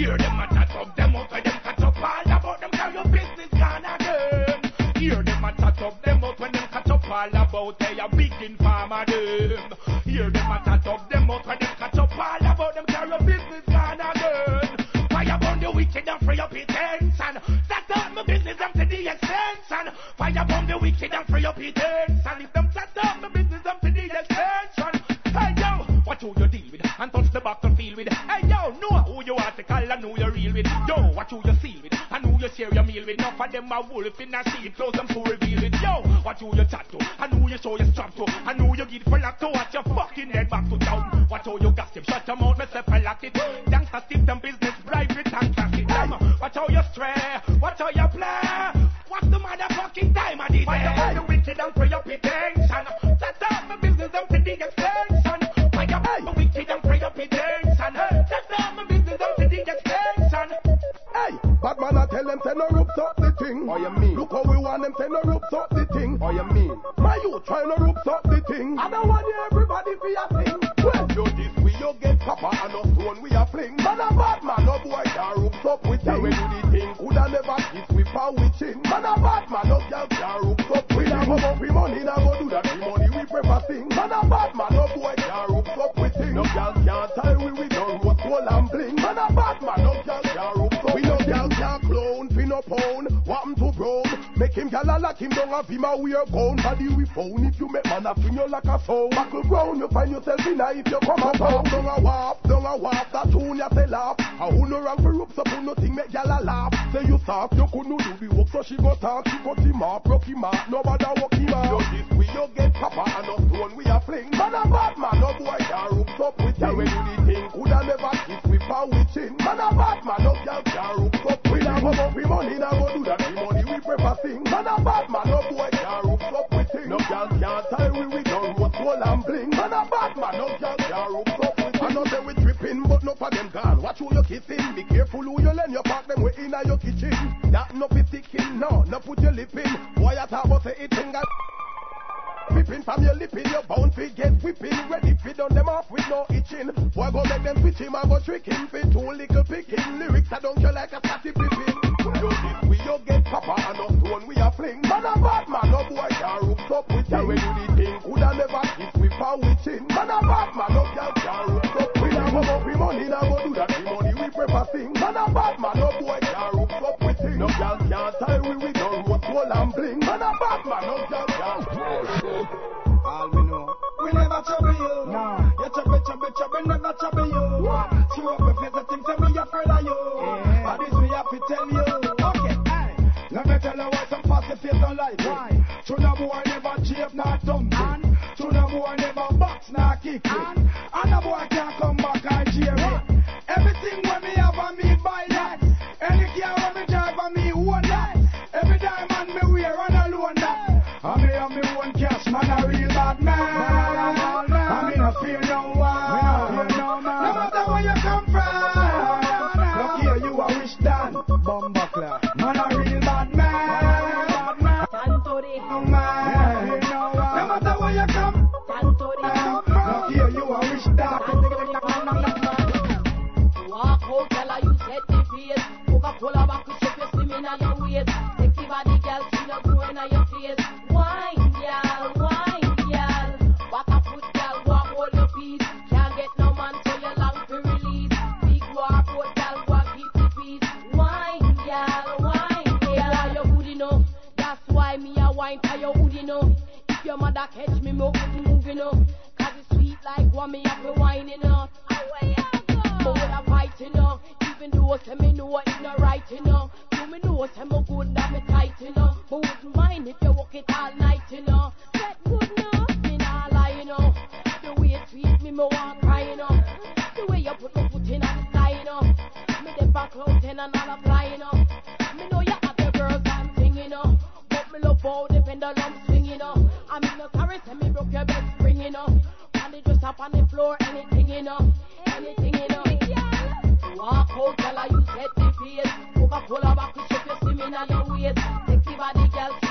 Hear them a chat up them out when them catch up all about them how your business gone again. Hear them a chat up them out when them catch up all about they a big informer them. Hear them a chat up them out when them catch up all about them how your business gone again. Fire burn the wicked and free up pretension. Start up my business up to the extension. Fire burn the wicked and free up pretension. If them start up my business up to the extension. Hey yo, what who you deal with and touch the back to feel with. Hey yo, who you are to call and who you real with. Yo, what who you seal with and who you share your meal with. Enough of them a wolf in a sheep clothes them so reveal it. Yo, what you you chat to? I know you show your strap to. I know you get full of to. Watch your fucking head back to town. Watch how you gossip. Shut your mouth, myself I lock it. Gangsta steep them business, bribe it and cash it. Damn, watch how you stray. Watch how you play. What's the motherfucking time of the day? Why you are the wicked and pray up attention? Set up my business up to the extension. Why you are the wicked and pray up attention? Bad man, I tell them, say no ropes up the thing. What you mean? Look how we want them, say no ropes up the thing. What you mean? My you try no ropes up the thing. I don't want everybody for your thing. Well, you this we you get copper and no stone we a fling. Man a bad man, no boy can ropes up with thing. When do the thing, coulda never kiss with power with chin. Man a bad man, no girl can ropes up with. We a go up we money, now go do that. We money we prefer sing. Man a bad man, no boy can ropes up with thing. No girl can't tie we with no rose gold and bling. Man a bad man, no girl no pound. What him to brown? Make him gal a lock him down and him a wear gown. Body we phone if you make man a fling you like a soul. Buckle brown, you find yourself in a if you come a town. Down a warp, down a warp, that tune you say laugh. A who no wrong for ropes up, who no thing make gal a laugh. Say you soft, you could no do the work, so she go talk, she cut him off, broke him off, nobody walk him off. You this we you get papa and no stone we a fling. Man a bad man, no boy can ropes up with you. When you thing, coulda never kiss with power with chin. Man a bad man, no girl can ropes up with you. Come up with money, now go do that, the money we prefer sing. Man a bad man, no boy can ropes up with thing. No girl can't tie we with no rose gold and bling. Man a bad man, no girl can ropes up with I know say we tripping, but no for them girl. Watch who you kissing. Be careful who you lend your park them way in your kitchen. That no be sticking, no, no put your lip in. Boy, I talk about say it finger. Whipping from your lip in your get whipping Ready fi done them off with no itching. Boy go make them switch him I go trick him Fi two little picking. Lyrics I don't care like a Scottie Pippen You this we you get papa and no stone we a fling. Man a bad man no boy can roots up with you When you the thing coulda never kiss with with chin Man a bad man no girl can roots up with you Come up with money now go do that The money we prefer sing. Man a bad man no boy can roots up with thing No girl can't tie we with no what we face the things that we afraid of you. Yeah. And this we have to tell you. Okay, hey. Let me tell you what passive face on life. Why? True no boy never chafe, nor thumping. True no boy never box, nor kick. And a boy can't come back and cheer. Everything when me have on me buy that. Any car when me drive on me own that. Every diamond me wear on alone that. And me have me own cash, man, a catch me, me good moving up. Cause it's sweet like one me have to wine enough. Away I go. But what I fight enough. Even though say me know it's not right. Do me know say me good that me tight enough. But wouldn't mind if you walk it all night enough. That good enough. Me not lie enough. The way you treat me, me want cry enough. The way you put my foot in on the side enough. Me the back out and another fly enough. Me know you have the girls and sing enough. But me love how the pendulum spring enough. And it just up on the floor, anything enough. Anything enough. Walk out, her you set the pace. Coca-Cola back to shape your slim in your waist. Sexy body, girl,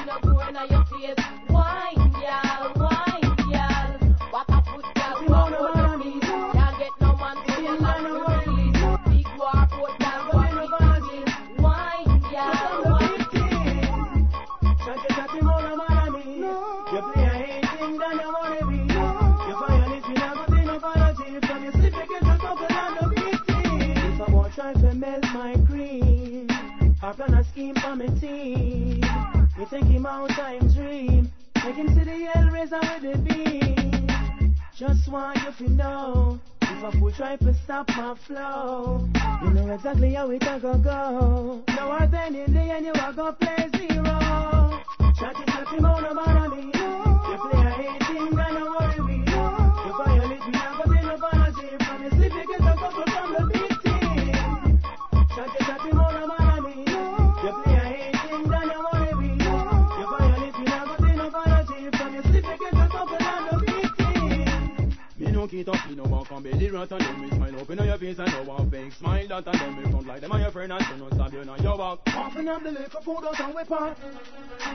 want you to know. If a fool try to stop my flow, you know exactly how it a go go. Now at the end of the end, you a go play zero. Chatty chatty no bother me. You play a 18, then no Me kid up, me no walk on belly rat and them with smile open on your face and no one fake smile that and them in front like them and your friend and so no stab you on your back. Often up the liquor food out and we part.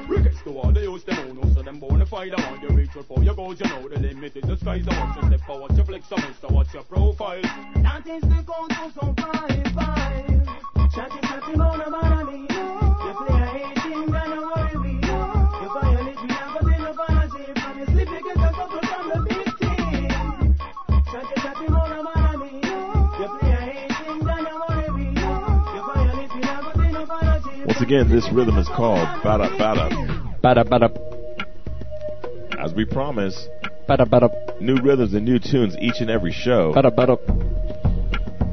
Rickets to all they use them own, so them bona fide I want you reach for your goals, you know the limit is the skies. I watch you step forward, you flex so what's your profile? That is the to some five five. Chatty chatty more no again, this rhythm is called Bada Bada. Bada bada. As we promise, Bada bada. new rhythms and new tunes each and every show. Bada bada.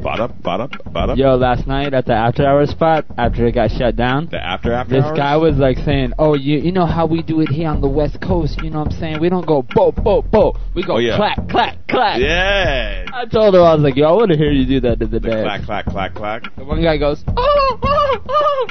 Bada Bada Bada. Yo, last night at the after hours spot, after it got shut down, The after after this hours? guy was like saying, "Oh, you you know how we do it here on the West Coast? You know what I'm saying? We don't go bo bo bo. We go Oh, yeah. clack clack clack." Yeah. I told him I was like, "Yo, I want to hear you do that to the, dance." Clack clack clack clack. The one guy goes, "Oh oh oh,"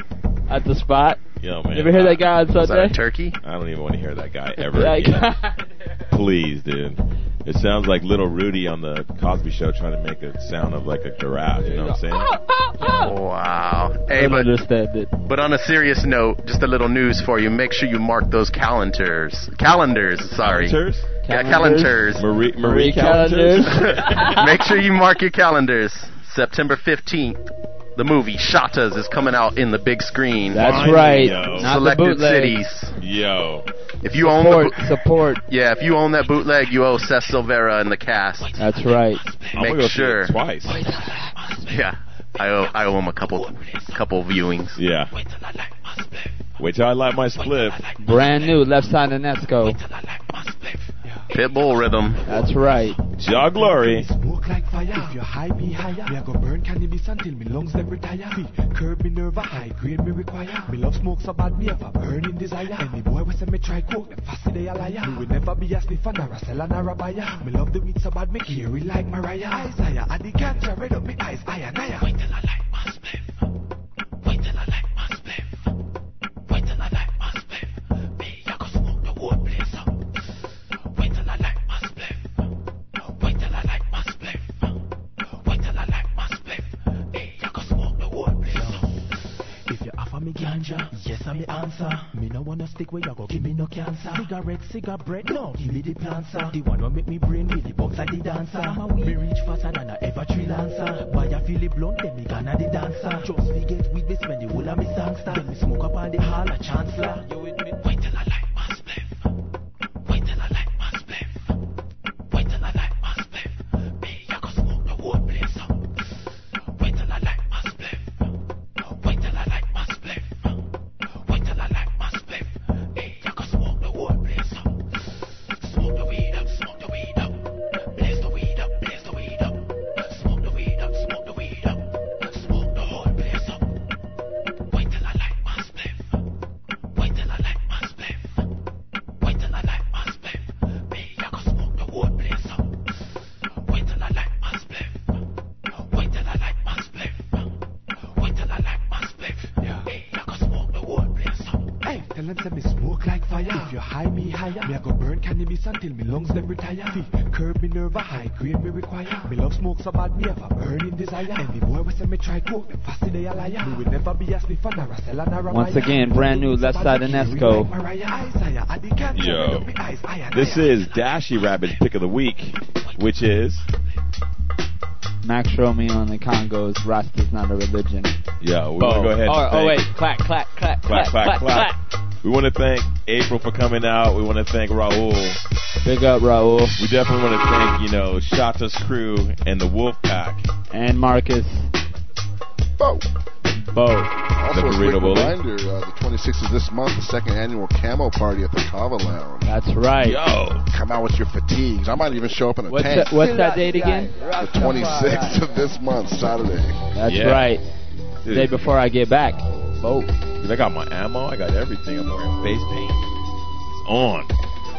at the spot. Yo man. You ever hear that guy on Was that Sunday? a turkey? I don't even want to hear that guy ever That again. guy. Please, dude. It sounds like little Rudy on the Cosby Show trying to make a sound of like a giraffe. You know what I'm saying? Wow. I Hey, but understand it. but on a serious note, just a little news for you. Make sure you mark those calendars. Calendars, sorry. Calendars? Yeah, Calendars? calendars. Marie Marie Marie calendars. Make sure you mark your calendars. September 15th, the movie Shottas is coming out in the big screen. That's Finally, right. yo. Not Selected the cities. Yo. If you own the Support, support. yeah, if you own that bootleg, you owe Cess Silvera and the cast. That's right. I'm Make gonna go see sure. it twice. Yeah, I owe I owe him a couple couple viewings. Yeah. Wait till I light my spliff. Brand new Leftside and Esco. Pitbull rhythm. That's right. Jah Glory. Smoke like fire. If you high, me higher. Me I go burn cannabis until me lungs them retire. Me curb me nerve, high grade me require. Me love smoke so bad, me have a burning desire. Any boy we say me try coke, them fast they a liar. Me will never be a sniffer, nor a seller, nor a buyer. Me love the weed so bad, me carry like Mariah. Isaiah, I the ganja, red up me eyes, higher, higher. Wait till I light my ganja, yes I'm the answer. Me no wanna stick where you go give me no cancer. Cigarette, cigarette, no, give me the planter. The one will make me brain really box like the dancer. Me reach faster than I ever tree lancer. Why I feel it blunt, then me gonna the dancer. Just me get with me spend the whole of me songster. Then me smoke up on the hall a chancellor. You with me? Wait till I light Once again, brand new Leftside and Esco. Yo. This is Dashy Rabbit's pick of the week, which is Max Romeo and the Congos. Rasta's not a religion. Yo, we Bo. want to go ahead and Oh, oh wait, clack, clack, clack, clap, clap, clap. We want to thank April for coming out. We want to thank Raul. Big up, Raul. We definitely want to thank, you know, Shotta's crew and the Wolf Pack. And Marcus. Both. Also, the a quick bully. reminder, uh, the 26th of this month, the second annual camo party at the Kava Lounge. That's right. Yo. Come out with your fatigues. I might even show up in a What's tank. that, what's that date again? The 26th of this month, Saturday. That's Yeah. right. Dude. Day before I get back. Oh. Dude, I got my ammo. I got everything. I'm wearing face paint. It's on.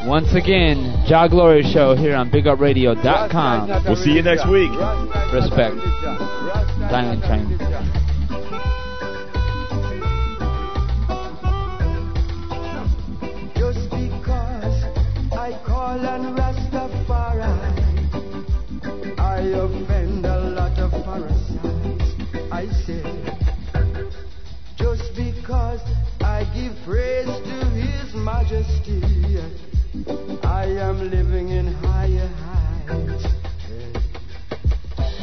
Once again, Jah Glory Show here on BigUpRadio.com. We'll see you next week. Respect. Time and Call Rastafari, I offend a lot of parasites. I say, just because I give praise to His Majesty, I am living in higher heights.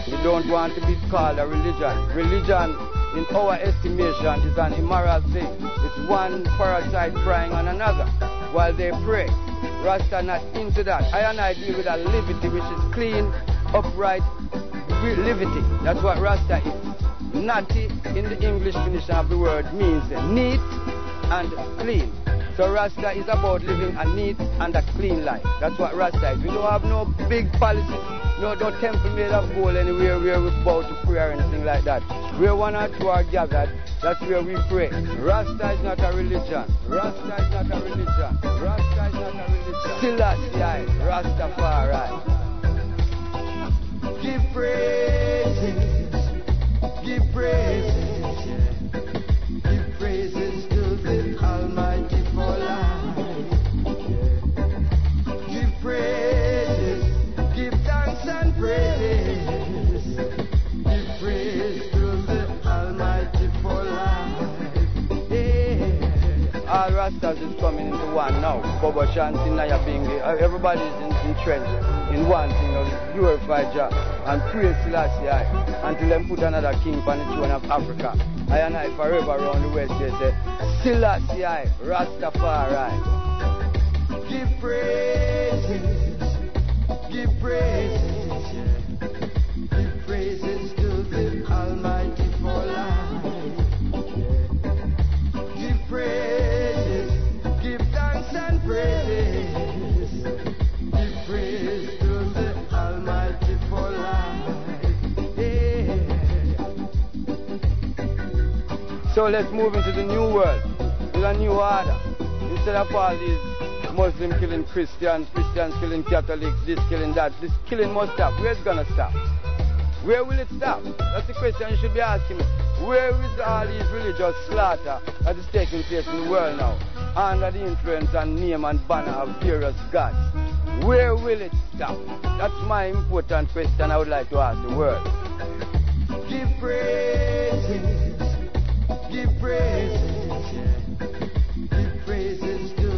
We don't want to be called a religion. Religion, in our estimation, is an immoral thing. It's one parasite preying on another while they pray. Rasta not into that. I and I deal with a liberty which is clean, upright liberty. That's what Rasta is. Natty in the English definition of the word means neat and clean. So Rasta is about living a neat and a clean life. That's what Rasta is. We don't have no big policies, no, no temple made of gold anywhere where we bow to prayer or anything like that. Where one or two are gathered, that's where we pray. Rasta is not a religion. Rasta is not a religion. Rasta is not a religion. Selassie, Rastafari. Give praises, give praises, All Rastas is coming into one now. Bobo Shanti, Nyabinghi, uh, everybody is in, entrenched in one thing, know, glorify Jah and praise Selassie I, until them put another king on the throne of Africa. I and I forever around the West, they say, Selassie I, Rastafari. Give praises, give praises, So let's move into the new world, with a new order. Instead of all these Muslim killing Christians, Christians killing Catholics, this killing that, this killing must stop. Where's gonna stop? Where will it stop? That's the question you should be asking. Where is all these religious slaughter that is taking place in the world now? Under the influence and name and banner of various gods. Where will it stop? That's my important question I would like to ask the world. Give give praises, give praises to.